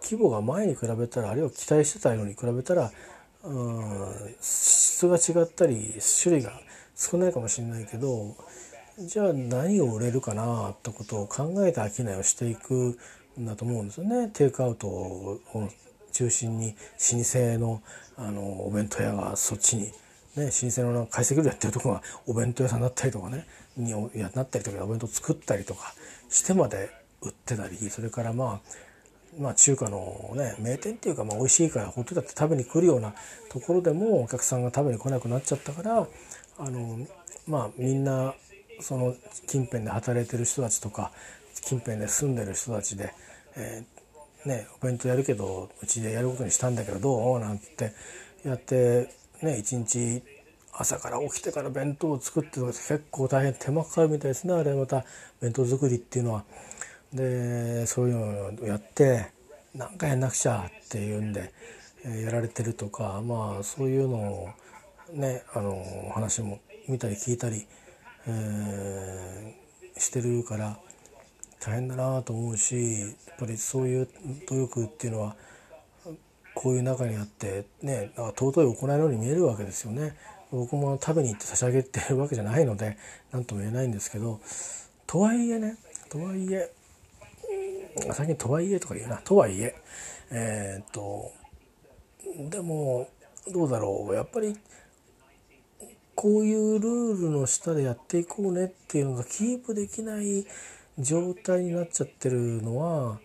規模が前に比べたらあるいは期待してたのに比べたらうん質が違ったり種類が少ないかもしれないけどじゃあ何を売れるかなってことを考えて商いをしていくんだと思うんですよね。テイクアウトを中心に老舗のあのお弁当屋がそっちに、ね、老舗の懐石料理やってるとこがお弁当屋さんになったりとかねになったりとかお弁当作ったりとかしてまで売ってたりそれからまあまあ中華のね名店っていうかまあ美味しいからほっといたって食べに来るようなところでもお客さんが食べに来なくなっちゃったからあのまあみんなその近辺で働いてる人たちとか近辺で住んでる人たちで、えー、ねお弁当やるけどうちでやることにしたんだけどどう？なんてやってね一日朝から起きてから弁当を作って結構大変手間かかるみたいですねあれまた弁当作りっていうのは。でそういうのをやって何かやんなくちゃっていうんで、えやられてるとかまあそういうのをねあの話も見たり聞いたり、えー、してるから大変だなと思うしやっぱりそういう努力っていうのはこういう中にあってね尊い行いのように見えるわけですよね。僕も食べに行って差し上げてるわけじゃないので何とも言えないんですけどとはいえねとはいえ最近とはいえとか言うな。とはいええー、っとでもどうだろう。やっぱりこういうルールの下でやっていこうねっていうのがキープできない状態になっちゃってるのは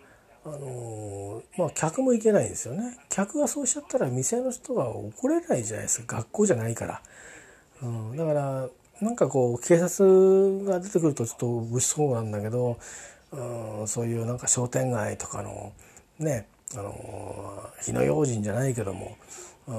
あのまあ客もいけないんですよね。客がそうしちゃったら店の人が怒れないじゃないですか。学校じゃないから、うん、だからなんかこう警察が出てくるとちょっと物騒なんだけど、うん、そういうなんか商店街とかのねあの火の用心じゃないけども、うん、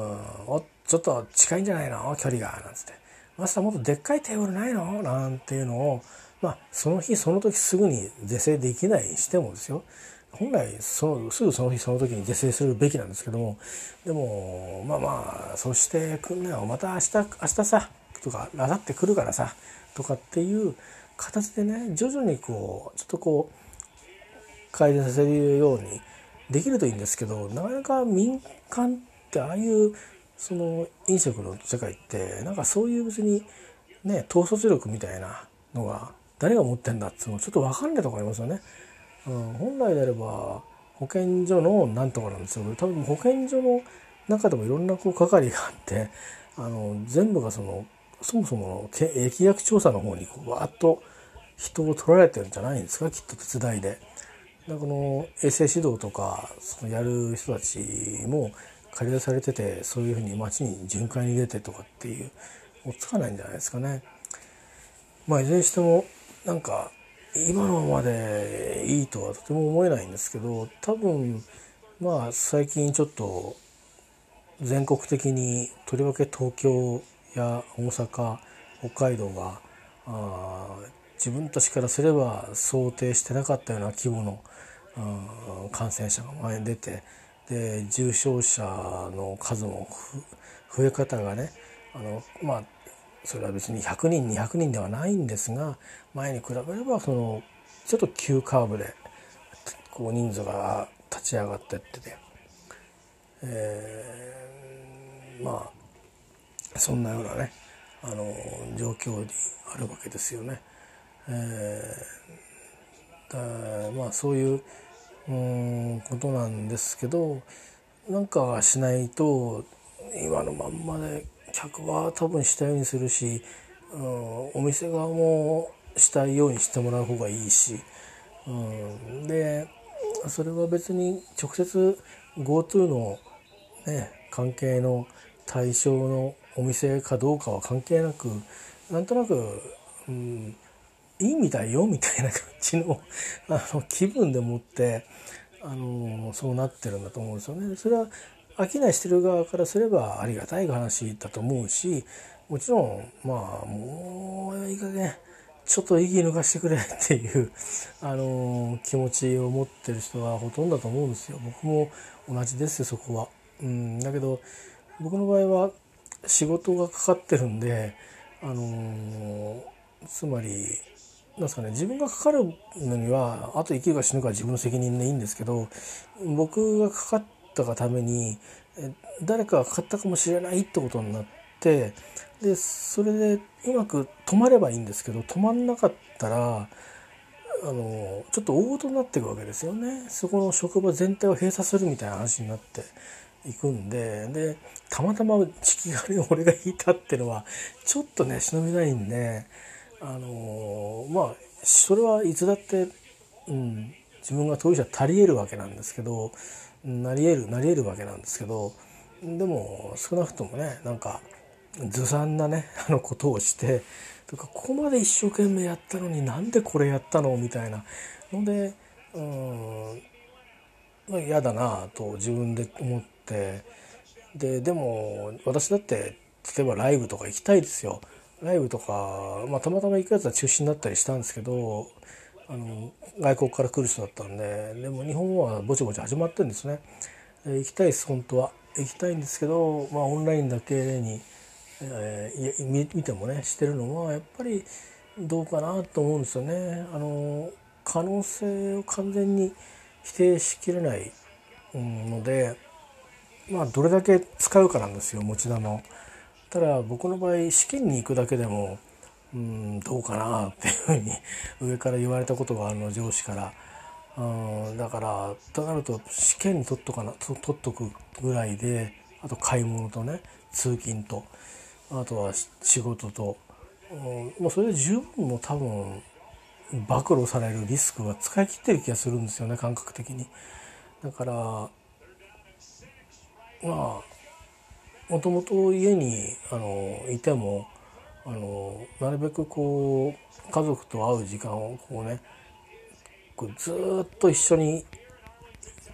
おちょっと近いんじゃないの？距離がなんつって「マスターもっとでっかいテーブルないの?」なんていうのをまあその日その時すぐに是正できないにしてもですよ。本来そのすぐその日その時に是正するべきなんですけどもでもまあまあそしてくんなよまた明日明日さとかあさって来るからさとかっていう形でね徐々にこうちょっとこう改善させるようにできるといいんですけどなかなか民間ってああいうその飲食の世界ってなんかそういう別にね統率力みたいなのが誰が持ってんだっていうのちょっと分かんないとこありますよね。うん、本来であれば保健所のなんとかなんですよ多分保健所の中でもいろんなこう係があってあの全部がそのそもそもの疫学調査の方にこうわーっと人を取られてるんじゃないんですか？きっと手伝いで。でこの衛生指導とかそのやる人たちも借り出されててそういうふうに街に巡回に出てとかっていう追っつかないんじゃないですかね。まあいずれにしてもなんか今のままでいいとはとても思えないんですけど多分まあ最近ちょっと全国的にとりわけ東京や大阪北海道があ自分たちからすれば想定してなかったような規模の感染者が前に出てで重症者の数も増え方がねあのまあそれは別に100人200人ではないんですが前に比べればそのちょっと急カーブでこう人数が立ち上がってってて、えー、まあそんなようなねあの状況にあるわけですよね。えー、だまあそういううんことなんですけどなんかしないと今のまんまで客は多分したようにするし、うん、お店側もしたいようにしてもらう方がいいし、うん、でそれは別に直接 GoTo の、ね、関係の対象のお店かどうかは関係なくなんとなく、うん、いいみたいよみたいな感じのあの気分でもってあのそうなってるんだと思うんですよね。それは商いしてる側からすればありがたい話だと思うしもちろんまあもういい加減ちょっと息抜かしてくれっていう あの気持ちを持ってる人はほとんどだと思うんですよ僕も同じですよそこは。うん、だけど僕の場合は仕事がかかってるんであのつまりなんですかね自分がかかるのにはあと生きるか死ぬかは自分の責任でいいんですけど僕がかかっったがために誰かが買ったかもしれないってことになってでそれでうまく止まればいいんですけど止まんなかったらあのちょっと大事になっていくわけですよね。そこの職場全体を閉鎖するみたいな話になっていくんででたまたま地金が 俺が引いたっていうのはちょっとね忍びないんであのまあそれはいつだって、うん、自分が当事者足りえるわけなんですけどなり得るなり得るわけなんですけどでも少なくともねなんかずさんなね あのことをしてとかここまで一生懸命やったのになんでこれやったのみたいなのでうん嫌だなと自分で思ってででも私だって例えばライブとか行きたいですよ。ライブとか、まあ、たまたま行くやつは中止になったりしたんですけどあの外国から来る人だったんででも日本はぼちぼち始まってるんですね。行きたいです本当は行きたいんですけど、まあ、オンラインだけに、えー、見てもねしてるのはやっぱりどうかなと思うんですよね。あの可能性を完全に否定しきれないので、まあ、どれだけ使うかなんですよ持ち玉を。ただ僕の場合試験に行くだけでもうんどうかなっていうふうに上から言われたことがあるの上司から。うんだからとなると試験取っとかな取っとくぐらいであと買い物とね通勤とあとは仕事と、うん、もうそれで十分も多分暴露されるリスクが使い切ってる気がするんですよね感覚的に。だからまあもともと家にあのいてもあのなるべくこう家族と会う時間をこうねこうずっと一緒に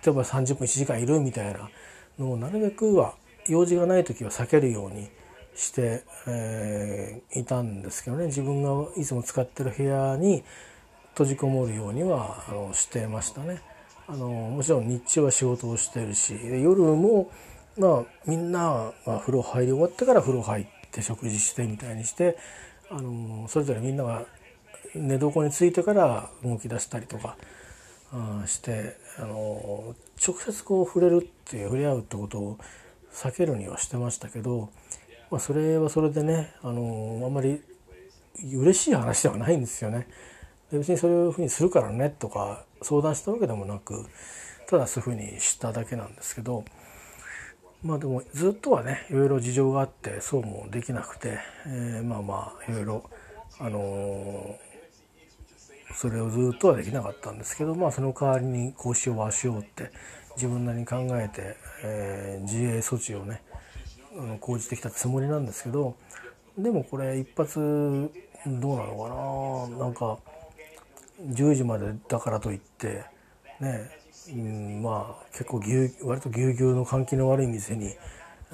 例えば30分1時間いるみたいなのをなるべくは用事がない時は避けるようにして、えー、いたんですけどね自分がいつも使ってる部屋に閉じこもるようにはあのしてましたね。あのもちろん日中は仕事をしてるし夜もまあみんなが風呂入り終わってから風呂入って食事してみたいにしてあのそれぞれみんなが寝床についてから動き出したりとかしてあの直接こう触れるっていう触れ合うってことを避けるにはしてましたけど、まあ、それはそれでねあのあんまり嬉しい話ではないんですよね。で別にそういうふうにするからねとか相談したわけでもなくただそういうふうにしただけなんですけどまあでもずっとはねいろいろ事情があってそうもできなくて、えー、まあまあいろいろあのーそれをずっとはできなかったんですけど、まあ、その代わりにこうしようああしようって自分なりに考えて、えー、自衛措置をね講じてきたつもりなんですけどでもこれ一発どうなのかななんか10時までだからといってね、うん、まあ結構ぎゅう割とぎゅうぎゅうの換気の悪い店に「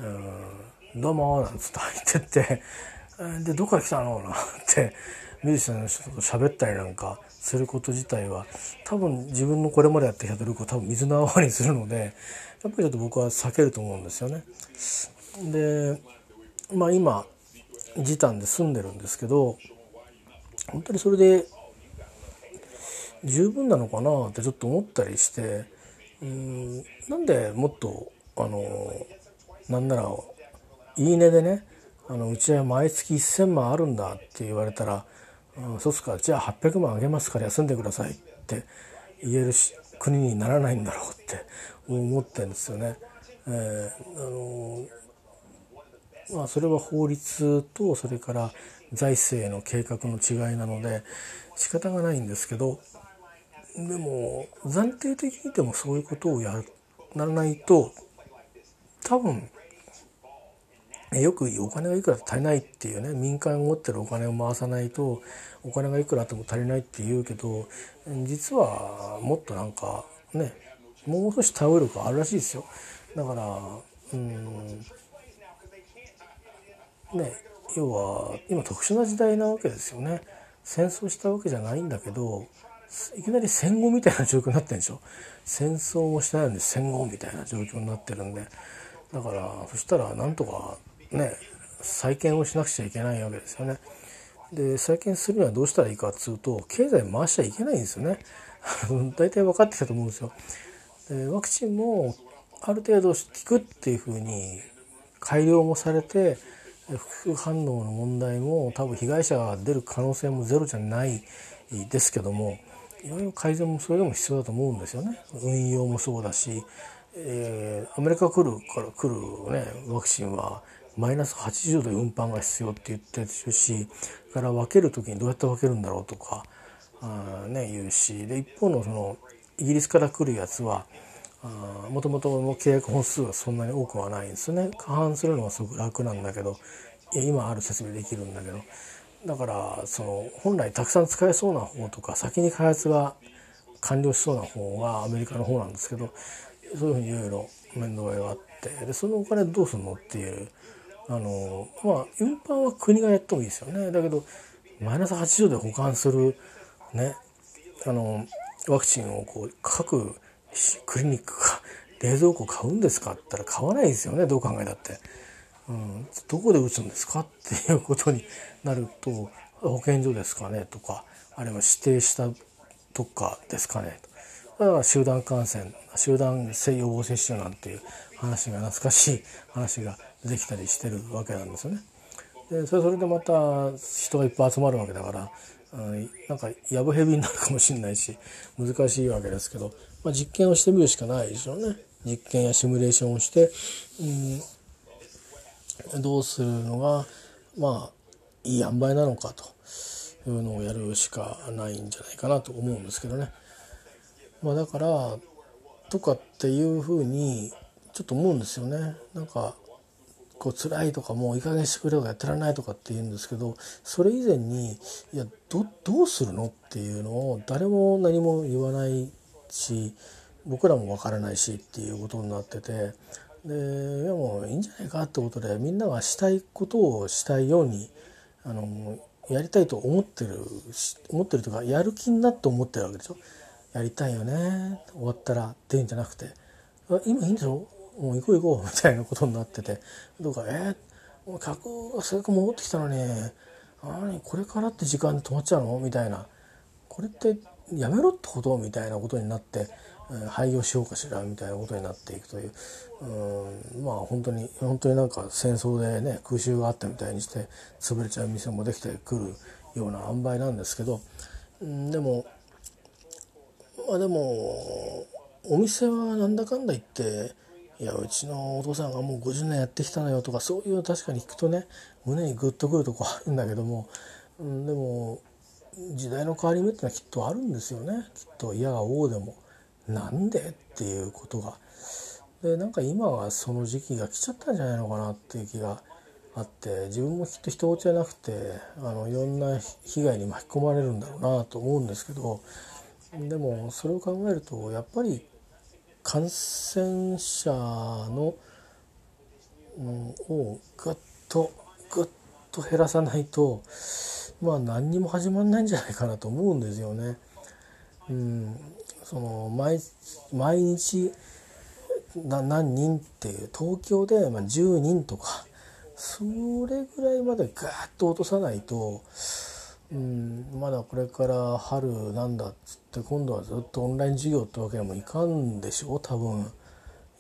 うん、どうも」なんつって入ってって「でどこから来たの?」なんてミュージシャンの人と喋ったりなんかすること自体は多分自分のこれまでやってきた努力を多分水の泡にするのでやっぱりちょっと僕は避けると思うんですよね。でまあ今時短で住んでるんですけど本当にそれで十分なのかなってちょっと思ったりしてうんなんでもっとあのなんなら「いいね」でねあのうちは毎月1,000万あるんだって言われたらうん、そうっすかじゃあ800万あげますから休んでくださいって言えるし国にならないんだろうって思ってるんですよね。えー、あのまあ、それは法律とそれから財政の計画の違いなので仕方がないんですけどでも暫定的にでもそういうことをやらないと多分よくお金がいくら足りないっていうね民間が持ってるお金を回さないとお金がいくらあっても足りないって言うけど実はもっとなんかねもう少し対応力あるらしいですよ。だからうんね要は今特殊な時代なわけですよね。戦争したわけじゃないんだけどいきなり戦後みたいな状況になってるんでしょ？戦争もしてないのに戦後みたいな状況になってるんでだからそしたらなんとかね再建をしなくちゃいけないわけですよね。で再建するにはどうしたらいいかっつうと経済回しちゃいけないんですよね。大体分かってきたと思うんですよ。でワクチンもある程度効くっていうふうに改良もされて副反応の問題も多分被害者が出る可能性もゼロじゃないですけどもいろいろ改善もそれでも必要だと思うんですよね。運用もそうだし、えー、アメリカ来るから来るねワクチンはマイナス80度で運搬が必要って言ってるしから分ける時にどうやって分けるんだろうとかあ、ね、言うしで一方のそのイギリスから来るやつはもともとの契約本数はそんなに多くはないんですよね過半するのはすごく楽なんだけどいや今ある設備できるんだけどだからその本来たくさん使えそうな方とか先に開発が完了しそうな方がアメリカの方なんですけどそういうふうにいろいろ面倒があってでそのお金どうするのっていうあのまあ運搬は国がやってもいいですよね。だけどマイナス80で保管するねあのワクチンをこう各クリニックが冷蔵庫買うんですかって言ったら買わないですよね。どう考えたって、うん、どこで打つんですかっていうことになると保健所ですかねとかあるいは指定したとかですかねだから集団感染集団性予防接種なんていう話が懐かしい話ができたりしてるわけなんですよね。でそれそれでまた人がいっぱい集まるわけだからうん、なんかやぶへびになるかもしれないし難しいわけですけど、まあ、実験をしてみるしかないでしょうね。実験やシミュレーションをして、うん、どうするのがまあいい塩梅なのかというのをやるしかないんじゃないかなと思うんですけどね。まあ、だからとかっていうふうにちょっと思うんですよね。なんかこう辛いとかもういい加減してくれとかやってられないとかって言うんですけどそれ以前にいやどどうするのっていうのを誰も何も言わないし僕らもわからないしっていうことになっててでいやもういいんじゃないかってことでみんながしたいことをしたいようにあのやりたいと思ってる思ってるというかやる気になって思ってるわけでしょ。やりたいよね。終わったらっていうんじゃなくて。今いいんでしょ？もう行こう行こう。みたいなことになってて。どうかえー、客がせっかく戻ってきたのに何？これからって時間で止まっちゃうの？みたいな。これってやめろってこと？みたいなことになって、廃業しようかしらみたいなことになっていくといううんまあ本当に本当になんか戦争でね空襲があったみたいにして潰れちゃう店もできてくるような塩梅なんですけど、でもまあでもお店はなんだかんだ言っていやうちのお父さんがもう50年やってきたのよとかそういう確かに聞くとね胸にグッとくるとこあるんだけども、でも時代の変わり目ってのはきっとあるんですよねきっと嫌が王でも。なんでっていうことが。でなんか今はその時期が来ちゃったんじゃないのかなっていう気があって自分もきっと人事じゃなくてあのいろんな被害に巻き込まれるんだろうなと思うんですけどでもそれを考えるとやっぱり感染者の、をぐっとぐっと減らさないとまあ何にも始まんないんじゃないかなと思うんですよね。うん、その毎毎日何人っていう東京でまあ10人とかそれぐらいまでガーッと落とさないとうん、まだこれから春なんだっつって今度はずっとオンライン授業ってわけにもいかんでしょ？多分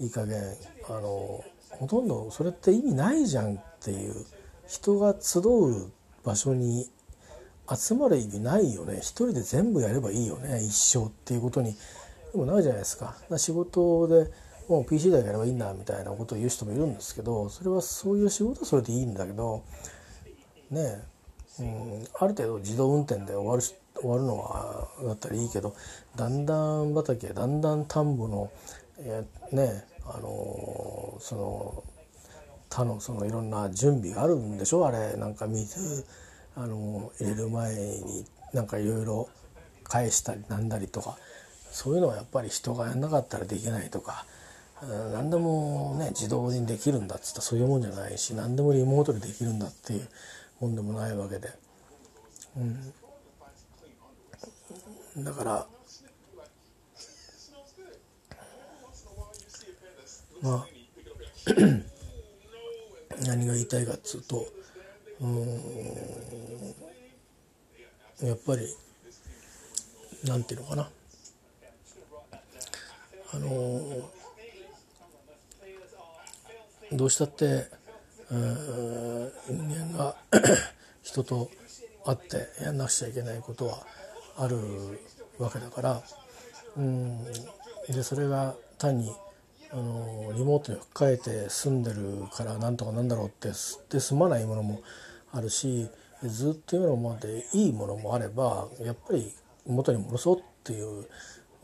いい加減。あのほとんどそれって意味ないじゃんっていう人が集う場所に集まる意味ないよね。一人で全部やればいいよね。一生っていうことに。でもないじゃないですか。仕事でもう PC だけやればいいんだみたいなことを言う人もいるんですけどそれはそういう仕事はそれでいいんだけどねえうん、ある程度自動運転で終わる終わるのはだったらいいけどだんだん畑だんだん田んぼの、えー、ねあのー、その他のそのいろんな準備があるんでしょ？あれなんか水あの、入れる前になんかいろいろ返したりなんだりとかそういうのはやっぱり人がやんなかったらできないとか。何でもね自動にできるんだっつったらそういうもんじゃないし何でもリモートでできるんだっていうもんでもないわけで、うん、だからまあ 何が言いたいかっつうとうん。やっぱりなんていうのかな。あのどうしたって人間が 人と会ってやんなくちゃいけないことはあるわけだからうん。でそれが単にあのリモートに吹っ替えて住んでるからなんとかなんだろうってで済まないものもあるしずっと今までいいものもあればやっぱり元に戻そうっていう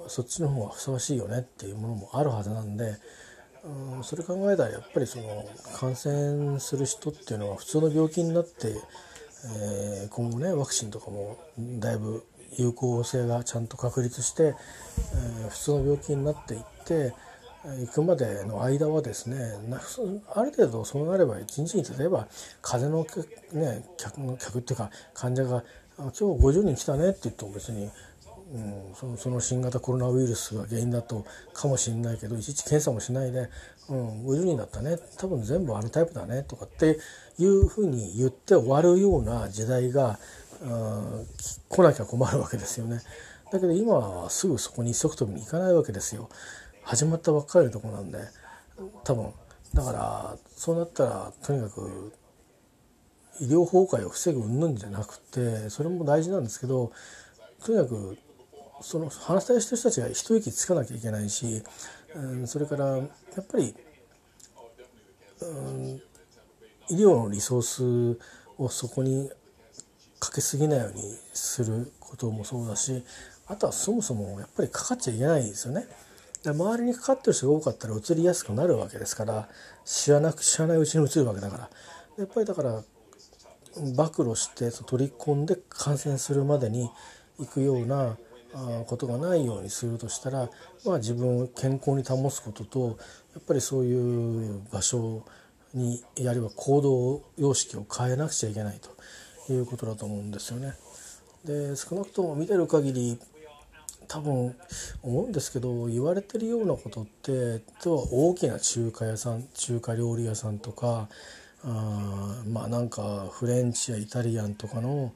そっちの方がふさわしいよねっていうものもあるはずなんでうん、それ考えたらやっぱりその感染する人っていうのは普通の病気になって、えー、今後ねワクチンとかもだいぶ有効性がちゃんと確立して、えー、普通の病気になっていって行くまでの間はですねある程度そうなれば一日に例えば風邪の、ね、客の客っていうか患者が「今日50人来たね」って言っても別にうん、そのその新型コロナウイルスが原因だとかもしれないけどいちいち検査もしないで「うん、50人だったね多分全部あのタイプだね」とかっていうふうに言って終わるような時代が、うん、来なきゃ困るわけですよね。だけど今はすぐそこに一足飛びに行かないわけですよ。始まったばっかりのとこなんで多分だからそうなったらとにかく医療崩壊を防ぐ云々じゃなくてそれも大事なんですけどとにかくその話したい人たちが一息つかなきゃいけないし、うん、それからやっぱり、うん、医療のリソースをそこにかけすぎないようにすることもそうだしあとはそもそもやっぱりかかっちゃいけないですよね。周りにかかってる人が多かったら移りやすくなるわけですから知らなく知らないうちに移るわけだからやっぱりだから暴露して取り込んで感染するまでに行くようなことがないようにするとしたら、まあ、自分を健康に保つこととやっぱりそういう場所にあるいは行動様式を変えなくちゃいけないということだと思うんですよね。で少なくとも見てる限り多分思うんですけど言われてるようなことってとは大きな中華屋さん中華料理屋さんとかあまあなんかフレンチやイタリアンとかの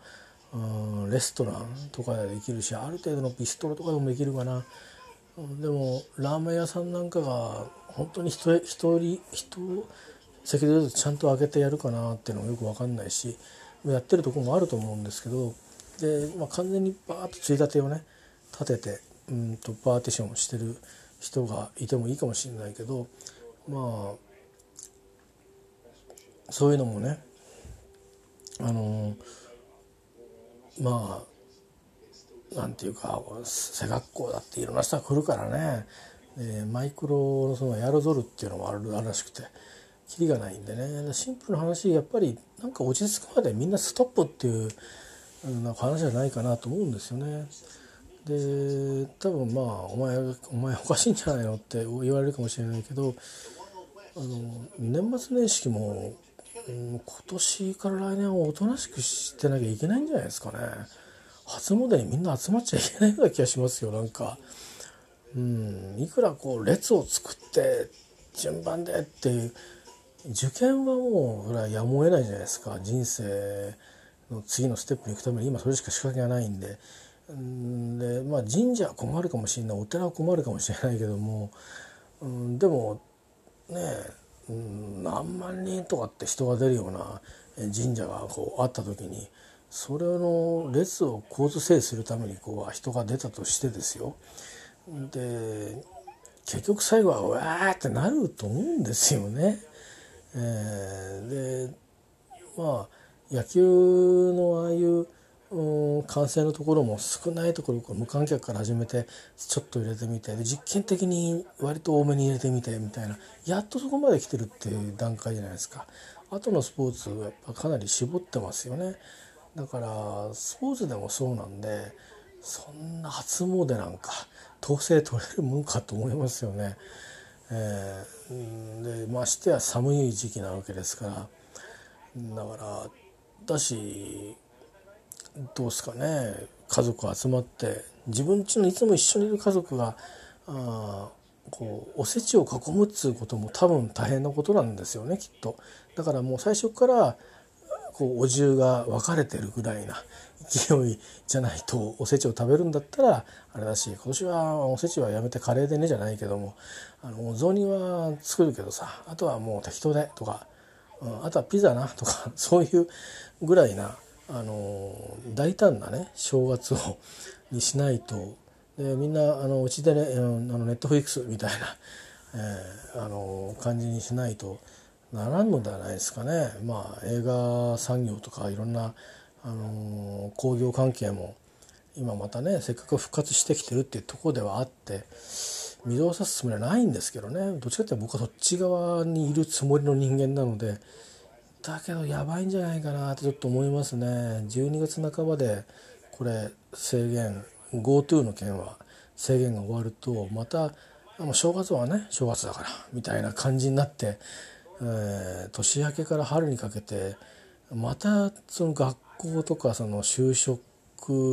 レストランとかでできるしある程度のビストロとかでもできるかな。でもラーメン屋さんなんかが本当に一人一席ずつちゃんと開けてやるかなっていうのもよく分かんないしやってるとこもあると思うんですけどで、まあ、完全にバーッとついたてをね立ててうんとパーティションをしてる人がいてもいいかもしれないけどまあそういうのもねあのまあなんていうか背学校だっていろんな人が来るからねでマイクロのそのエアロゾルっていうのもあるらしくてキリがないんでねシンプルな話やっぱりなんか落ち着くまでみんなストップっていう話じゃないかなと思うんですよね。で多分まあお前お前おかしいんじゃないのって 言われるかもしれないけどあの年末年始も今年から来年はおとなしくしてなきゃいけないんじゃないですかね。初詣にみんな集まっちゃいけないような気がしますよなんか。うんいくらこう列を作って順番でっていう受験はもうそれはやむを得ないじゃないですか。人生の次のステップに行くために今それしか仕掛けがないんで。でまあ神社は困るかもしれないお寺は困るかもしれないけども、うん、でもねうん何万人とかって人が出るような神社がこうあった時にそれの列を構図整理するためにこう人が出たとしてですよで結局最後はわーってなると思うんですよね。えー、でまあ野球のああいう完成のところも少ないところ無観客から始めてちょっと入れてみて実験的に割と多めに入れてみてみたいな。やっとそこまで来てるっていう段階じゃないですか。後のスポーツはやっぱかなり絞ってますよね。だからスポーツでもそうなんでそんな初詣なんか統制取れるもんかと思いますよね。えー、でましてや寒い時期なわけですから。だからだしどうですかね家族集まって自分家のいつも一緒にいる家族があこうおせちを囲むっつうことも多分大変なことなんですよねきっと。だからもう最初からこうお重が分かれてるぐらいな勢いじゃないとおせちを食べるんだったらあれだし今年はおせちはやめてカレーでねじゃないけどもあのお雑煮は作るけどさあとはもう適当でとか、うん、あとはピザなとかそういうぐらいなあの大胆なね正月を にしないとでみんなあのうちでねあのネットフリックスみたいな、えー、あの感じにしないとならんのではないですかね。まあ映画産業とかいろんなあの工業関係も今またねせっかく復活してきてるっていうとこではあって水を差すつもりはないんですけどねどっちかっていうと僕はそっち側にいるつもりの人間なのでだけどやばいんじゃないかなってちょっと思いますね。12月半ばでこれ制限 GoTo の件は制限が終わるとまた正月はね正月だからみたいな感じになって、えー、年明けから春にかけてまたその学校とかその就職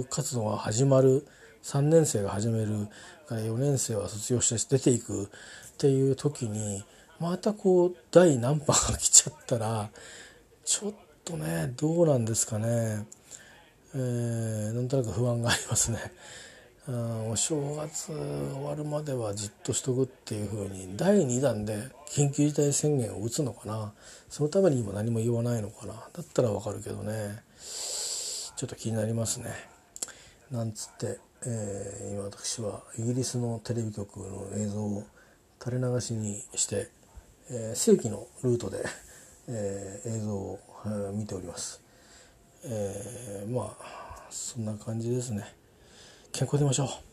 活動が始まる3年生が始めるから4年生は卒業して出ていくっていう時にまたこう第何波が来ちゃったらちょっとねどうなんですかね、えー、なんとなく不安がありますね。あお正月終わるまではじっとしとくっていうふうに第2弾で緊急事態宣言を打つのかなそのために今何も言わないのかなだったらわかるけどねちょっと気になりますね。なんつって、えー、今私はイギリスのテレビ局の映像を垂れ流しにして、えー、正規のルートで、えー、映像を、えー、見ております。えー、まあそんな感じですね。健康でいましょう。